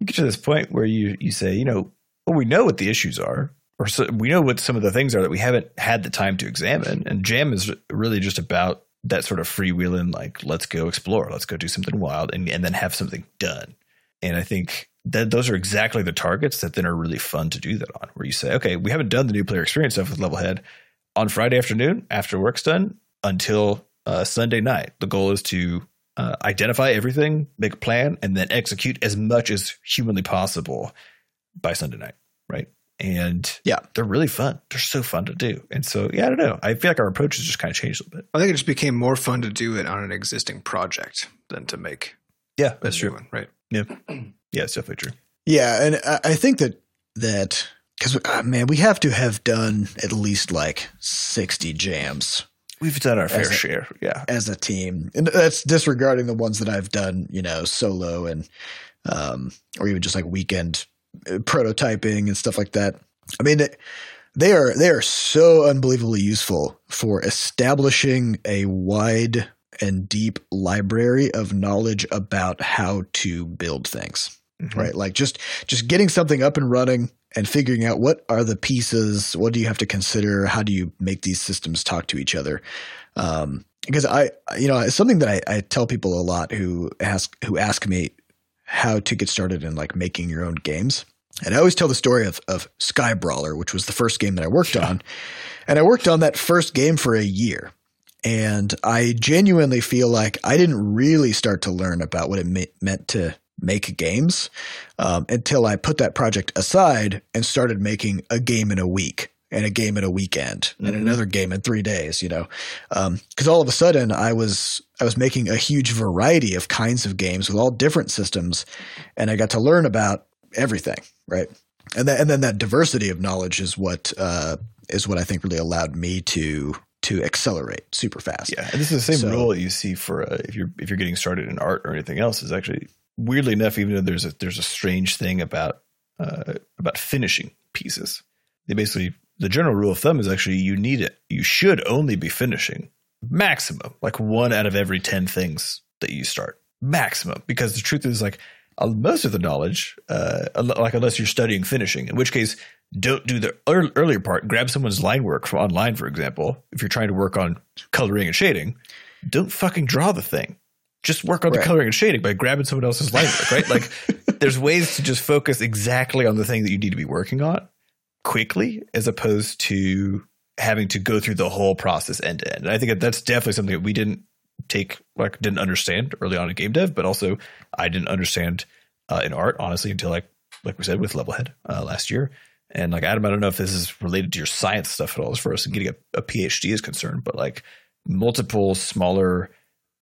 Speaker 3: you get to this point where you you say you know well we know what the issues are or so, we know what some of the things are that we haven't had the time to examine. And Jam is really just about that sort of freewheeling like let's go explore, let's go do something wild, and and then have something done. And I think that those are exactly the targets that then are really fun to do that on. Where you say, okay, we haven't done the new player experience stuff with Levelhead on Friday afternoon after work's done until uh, Sunday night. The goal is to uh, identify everything, make a plan, and then execute as much as humanly possible by Sunday night, right? And
Speaker 2: Yeah.
Speaker 3: they're really fun. They're so fun to do. And so, yeah, I don't know. I feel like our approach has just kind of changed a little bit.
Speaker 1: I think it just became more fun to do it on an existing project than to make
Speaker 3: Yeah, that's true.
Speaker 1: one, right?
Speaker 3: Yeah, Yeah, it's definitely true.
Speaker 2: Yeah, and I, think that that because uh, man, we have to have done at least like sixty jams
Speaker 3: We've done our fair
Speaker 2: a-
Speaker 3: share. Yeah.
Speaker 2: as a team, and that's disregarding the ones that I've done, you know, solo and um, or even just like weekend prototyping and stuff like that. I mean, they- are they are so unbelievably useful for establishing a wide and deep library of knowledge about how to build things
Speaker 3: Mm-hmm.
Speaker 2: right like just just getting something up and running and figuring out what are the pieces what do you have to consider how do you make these systems talk to each other um because i you know it's something that I, I tell people a lot who ask who ask me how to get started in like making your own games and i always tell the story of of sky brawler which was the first game that i worked on and i worked on that first game for a year and i genuinely feel like i didn't really start to learn about what it me- meant to make games um, until I put that project aside and started making a game in a week and a game in a weekend and
Speaker 3: Mhm.
Speaker 2: another game in three days. You know, because all of a sudden I was I was making a huge variety of kinds of games with all different systems, and I got to learn about everything. Right, and then and then that diversity of knowledge is what uh, is what I think really allowed me to to accelerate super fast.
Speaker 3: Yeah, and this is the same
Speaker 2: So-
Speaker 3: rule that you see for uh, if you're if you're getting started in art or anything else. Is actually weirdly enough, even though there's a there's a strange thing about uh, about finishing pieces. They basically the general rule of thumb is actually you need it. You should only be finishing maximum like one out of every ten things that you start maximum because the truth is like uh, most of the knowledge, uh, like unless you're studying finishing, in which case don't do the ear- earlier part. Grab someone's line work from online, for example. If you're trying to work on coloring and shading, don't fucking draw the thing. Just work on the coloring and shading by grabbing someone else's line work, right? Like there's ways to just focus exactly on the thing that you need to be working on quickly, as opposed to having to go through the whole process end to end. And I think that that's definitely something that we didn't take, like, didn't understand early on in game dev, but also I didn't understand uh, in art, honestly, until like, like we said with Levelhead uh, last year. And like Adam, I don't know if this is related to your science stuff at all, as far as getting a, a PhD is concerned, but like multiple smaller,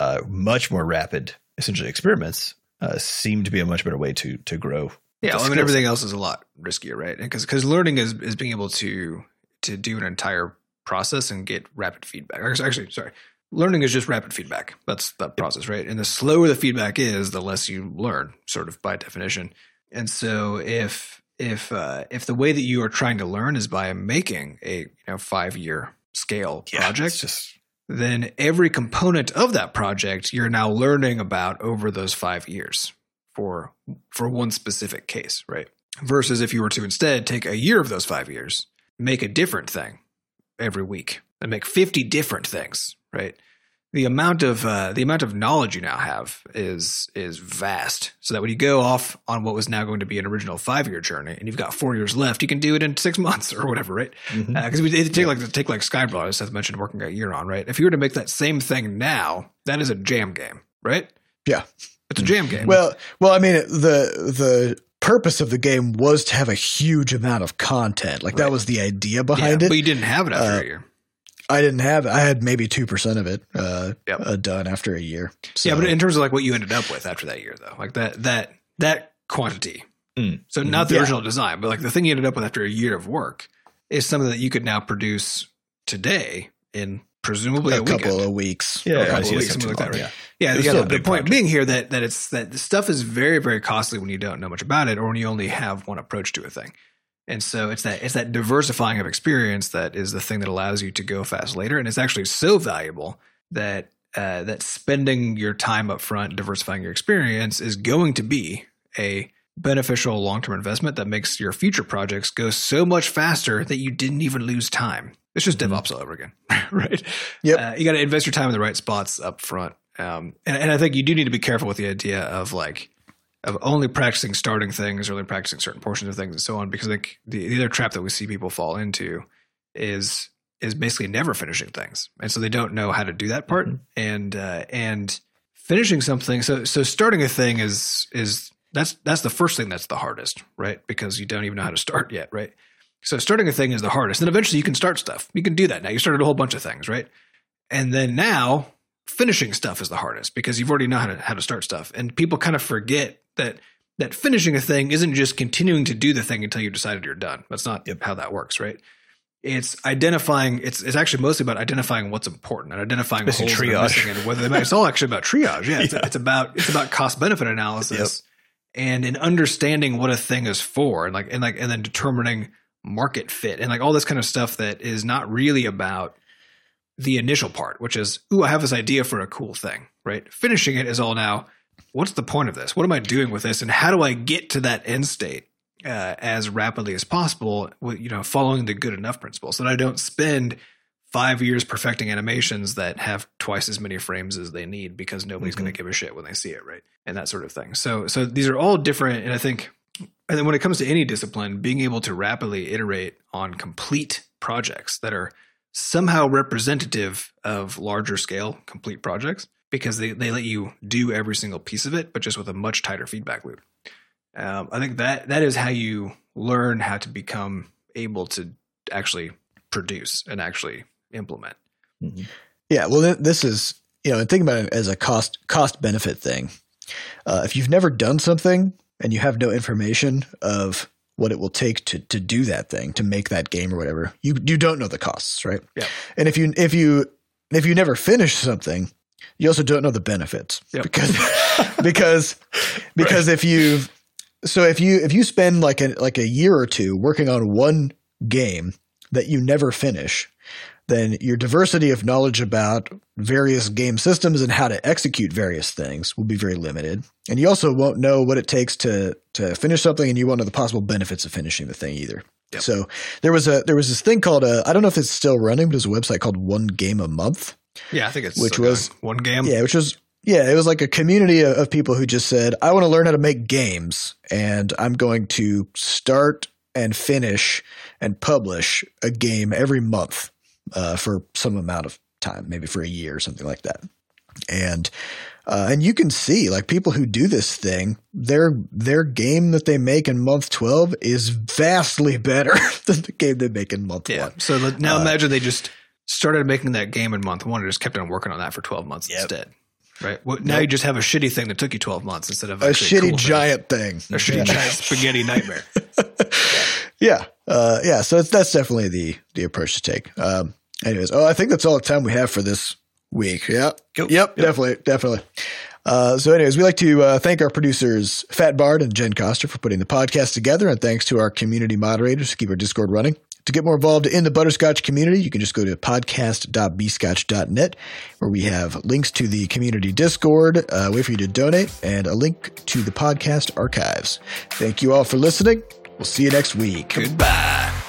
Speaker 3: uh, much more rapid, essentially experiments uh, seem to be a much better way to to grow.
Speaker 1: Yeah, well, I mean everything else is a lot riskier, right? Because because learning is is being able to to do an entire process and get rapid feedback. Actually, sorry, learning is just rapid feedback. That's the process, right? And the slower the feedback is, the less you learn, sort of by definition. And so if if uh, if the way that you are trying to learn is by making a you know five year scale
Speaker 3: Yeah,
Speaker 1: project,
Speaker 3: just
Speaker 1: then every component of that project you're now learning about over those five years for for one specific case, right? Versus if you were to instead take a year of those five years, make a different thing every week, and make fifty different things, right? The amount of uh, the amount of knowledge you now have is is vast. So that when you go off on what was now going to be an original five year journey, and you've got four years left, you can do it in six months or whatever, right? because we it take like take like Sky Brawler, as Seth mentioned, working a year on right. If you were to make that same thing now, that is a jam game, right?
Speaker 2: Yeah.
Speaker 1: it's a jam game.
Speaker 2: Well, well, I mean, the the purpose of the game was to have a huge amount of content. Like that was the idea behind
Speaker 1: yeah,
Speaker 2: behind
Speaker 1: but you didn't have it after
Speaker 2: Uh,
Speaker 1: a year.
Speaker 2: I didn't have. I had maybe two percent of it uh,
Speaker 1: Yep.
Speaker 2: uh, done after a year. So,
Speaker 1: yeah, but in terms of like what you ended up with after that year, though, like that that that quantity.
Speaker 3: Mm.
Speaker 1: So not the
Speaker 2: Yeah.
Speaker 1: original design, but like the thing you ended up with after a year of work is something that you could now produce today in presumably a,
Speaker 2: a couple of weeks.
Speaker 3: yeah,
Speaker 1: a couple of weeks, something like that, right? Yeah,
Speaker 3: It's
Speaker 1: yeah. The, the point
Speaker 3: project.
Speaker 1: being here that that it's that the stuff is very very costly when you don't know much about it or when you only have one approach to a thing. And so it's that it's that diversifying of experience that is the thing that allows you to go fast later, and it's actually so valuable that uh, that spending your time up front diversifying your experience is going to be a beneficial long term investment that makes your future projects go so much faster that you didn't even lose time. It's just
Speaker 3: Mhm.
Speaker 1: DevOps all over again, right?
Speaker 2: Yeah,
Speaker 1: Uh, you got to invest your time in the right spots up front. Um, and, and I think you do need to be careful with the idea of like of only practicing starting things, or only practicing certain portions of things, and so on. Because I think the, the other trap that we see people fall into is is basically never finishing things, and so they don't know how to do that part.
Speaker 3: Mhm.
Speaker 1: And uh, and finishing something, so so starting a thing is is that's that's the first thing that's the hardest, right? Because you don't even know how to start yet, right? So starting a thing is the hardest. Then eventually you can start stuff. You can do that now. You started a whole bunch of things, right? And then now finishing stuff is the hardest because you've already know how to how to start stuff. And people kind of forget that that finishing a thing isn't just continuing to do the thing until you decided you're done. That's not
Speaker 3: Yep.
Speaker 1: how that works, right? It's identifying. It's it's actually mostly about identifying what's important and identifying holes
Speaker 3: triage.
Speaker 1: missing and whether they. It's all actually about triage. Yeah, It's,
Speaker 3: Yeah.
Speaker 1: it's about it's about cost benefit analysis and in understanding what a thing is for and like and like and then determining market fit and like all this kind of stuff that is not really about the initial part, which is, ooh, I have this idea for a cool thing, right? Finishing it is all now, what's the point of this? What am I doing with this? And how do I get to that end state uh, as rapidly as possible, with, you know, following the good enough principle so that I don't spend five years perfecting animations that have twice as many frames as they need because nobody's going to give a shit when they see it, right? And that sort of thing. So, so these are all different. And I think, and then when it comes to any discipline, being able to rapidly iterate on complete projects that are somehow representative of larger scale complete projects because they, they let you do every single piece of it, but just with a much tighter feedback loop. Um, I think that that is how you learn how to become able to actually produce and actually implement.
Speaker 2: Yeah, well, th- this is you know, and think about it as a cost cost benefit thing. Uh, if you've never done something and you have no information of what it will take to to do that thing, to make that game or whatever, you you don't know the costs, right?
Speaker 1: Yeah.
Speaker 2: And if you if you if you never finish something, you also don't know the benefits
Speaker 1: Yep.
Speaker 2: because because because if you so if you if you spend like a like a year or two working on one game that you never finish, then your diversity of knowledge about various game systems and how to execute various things will be very limited. And you also won't know what it takes to to finish something, and you won't know the possible benefits of finishing the thing either.
Speaker 1: Yep.
Speaker 2: So there was a there was this thing called a I don't know if it's still running, but there's a website called One Game a Month.
Speaker 1: Yeah, I think it's
Speaker 2: Which was-
Speaker 1: going. one game.
Speaker 2: Yeah, which was yeah, it was like a community of, of people who just said, "I want to learn how to make games, and I'm going to start and finish and publish a game every month uh, for some amount of time, maybe for a year or something like that." And uh, and you can see like people who do this thing, their their game that they make in month twelve is vastly better than the game they make in month
Speaker 1: Yeah.
Speaker 2: one.
Speaker 1: So now
Speaker 2: Uh,
Speaker 1: imagine they just started making that game in month one and just kept on working on that for 12 months
Speaker 3: Yep.
Speaker 1: instead. Right. Well, now
Speaker 2: Nope.
Speaker 1: you just have a shitty thing that took you 12 months instead of
Speaker 2: A shitty
Speaker 1: cool
Speaker 2: giant thing.
Speaker 1: a shitty
Speaker 2: Yeah.
Speaker 1: giant spaghetti nightmare.
Speaker 2: Yeah, uh, yeah. So it's, that's definitely the the approach to take. Um, anyways, oh, I think that's all the time we have for this week. Yeah,
Speaker 3: Cool.
Speaker 2: yep, definitely, definitely. Uh, so, anyways, we'd like to uh, thank our producers Fat Bard and Jen Coster for putting the podcast together, and thanks to our community moderators to keep our Discord running. To get more involved in the Butterscotch community, you can just go to podcast.bscotch.net, where we have links to the community Discord, uh, a way for you to donate, and a link to the podcast archives. Thank you all for listening. We'll see you next week.
Speaker 1: Goodbye.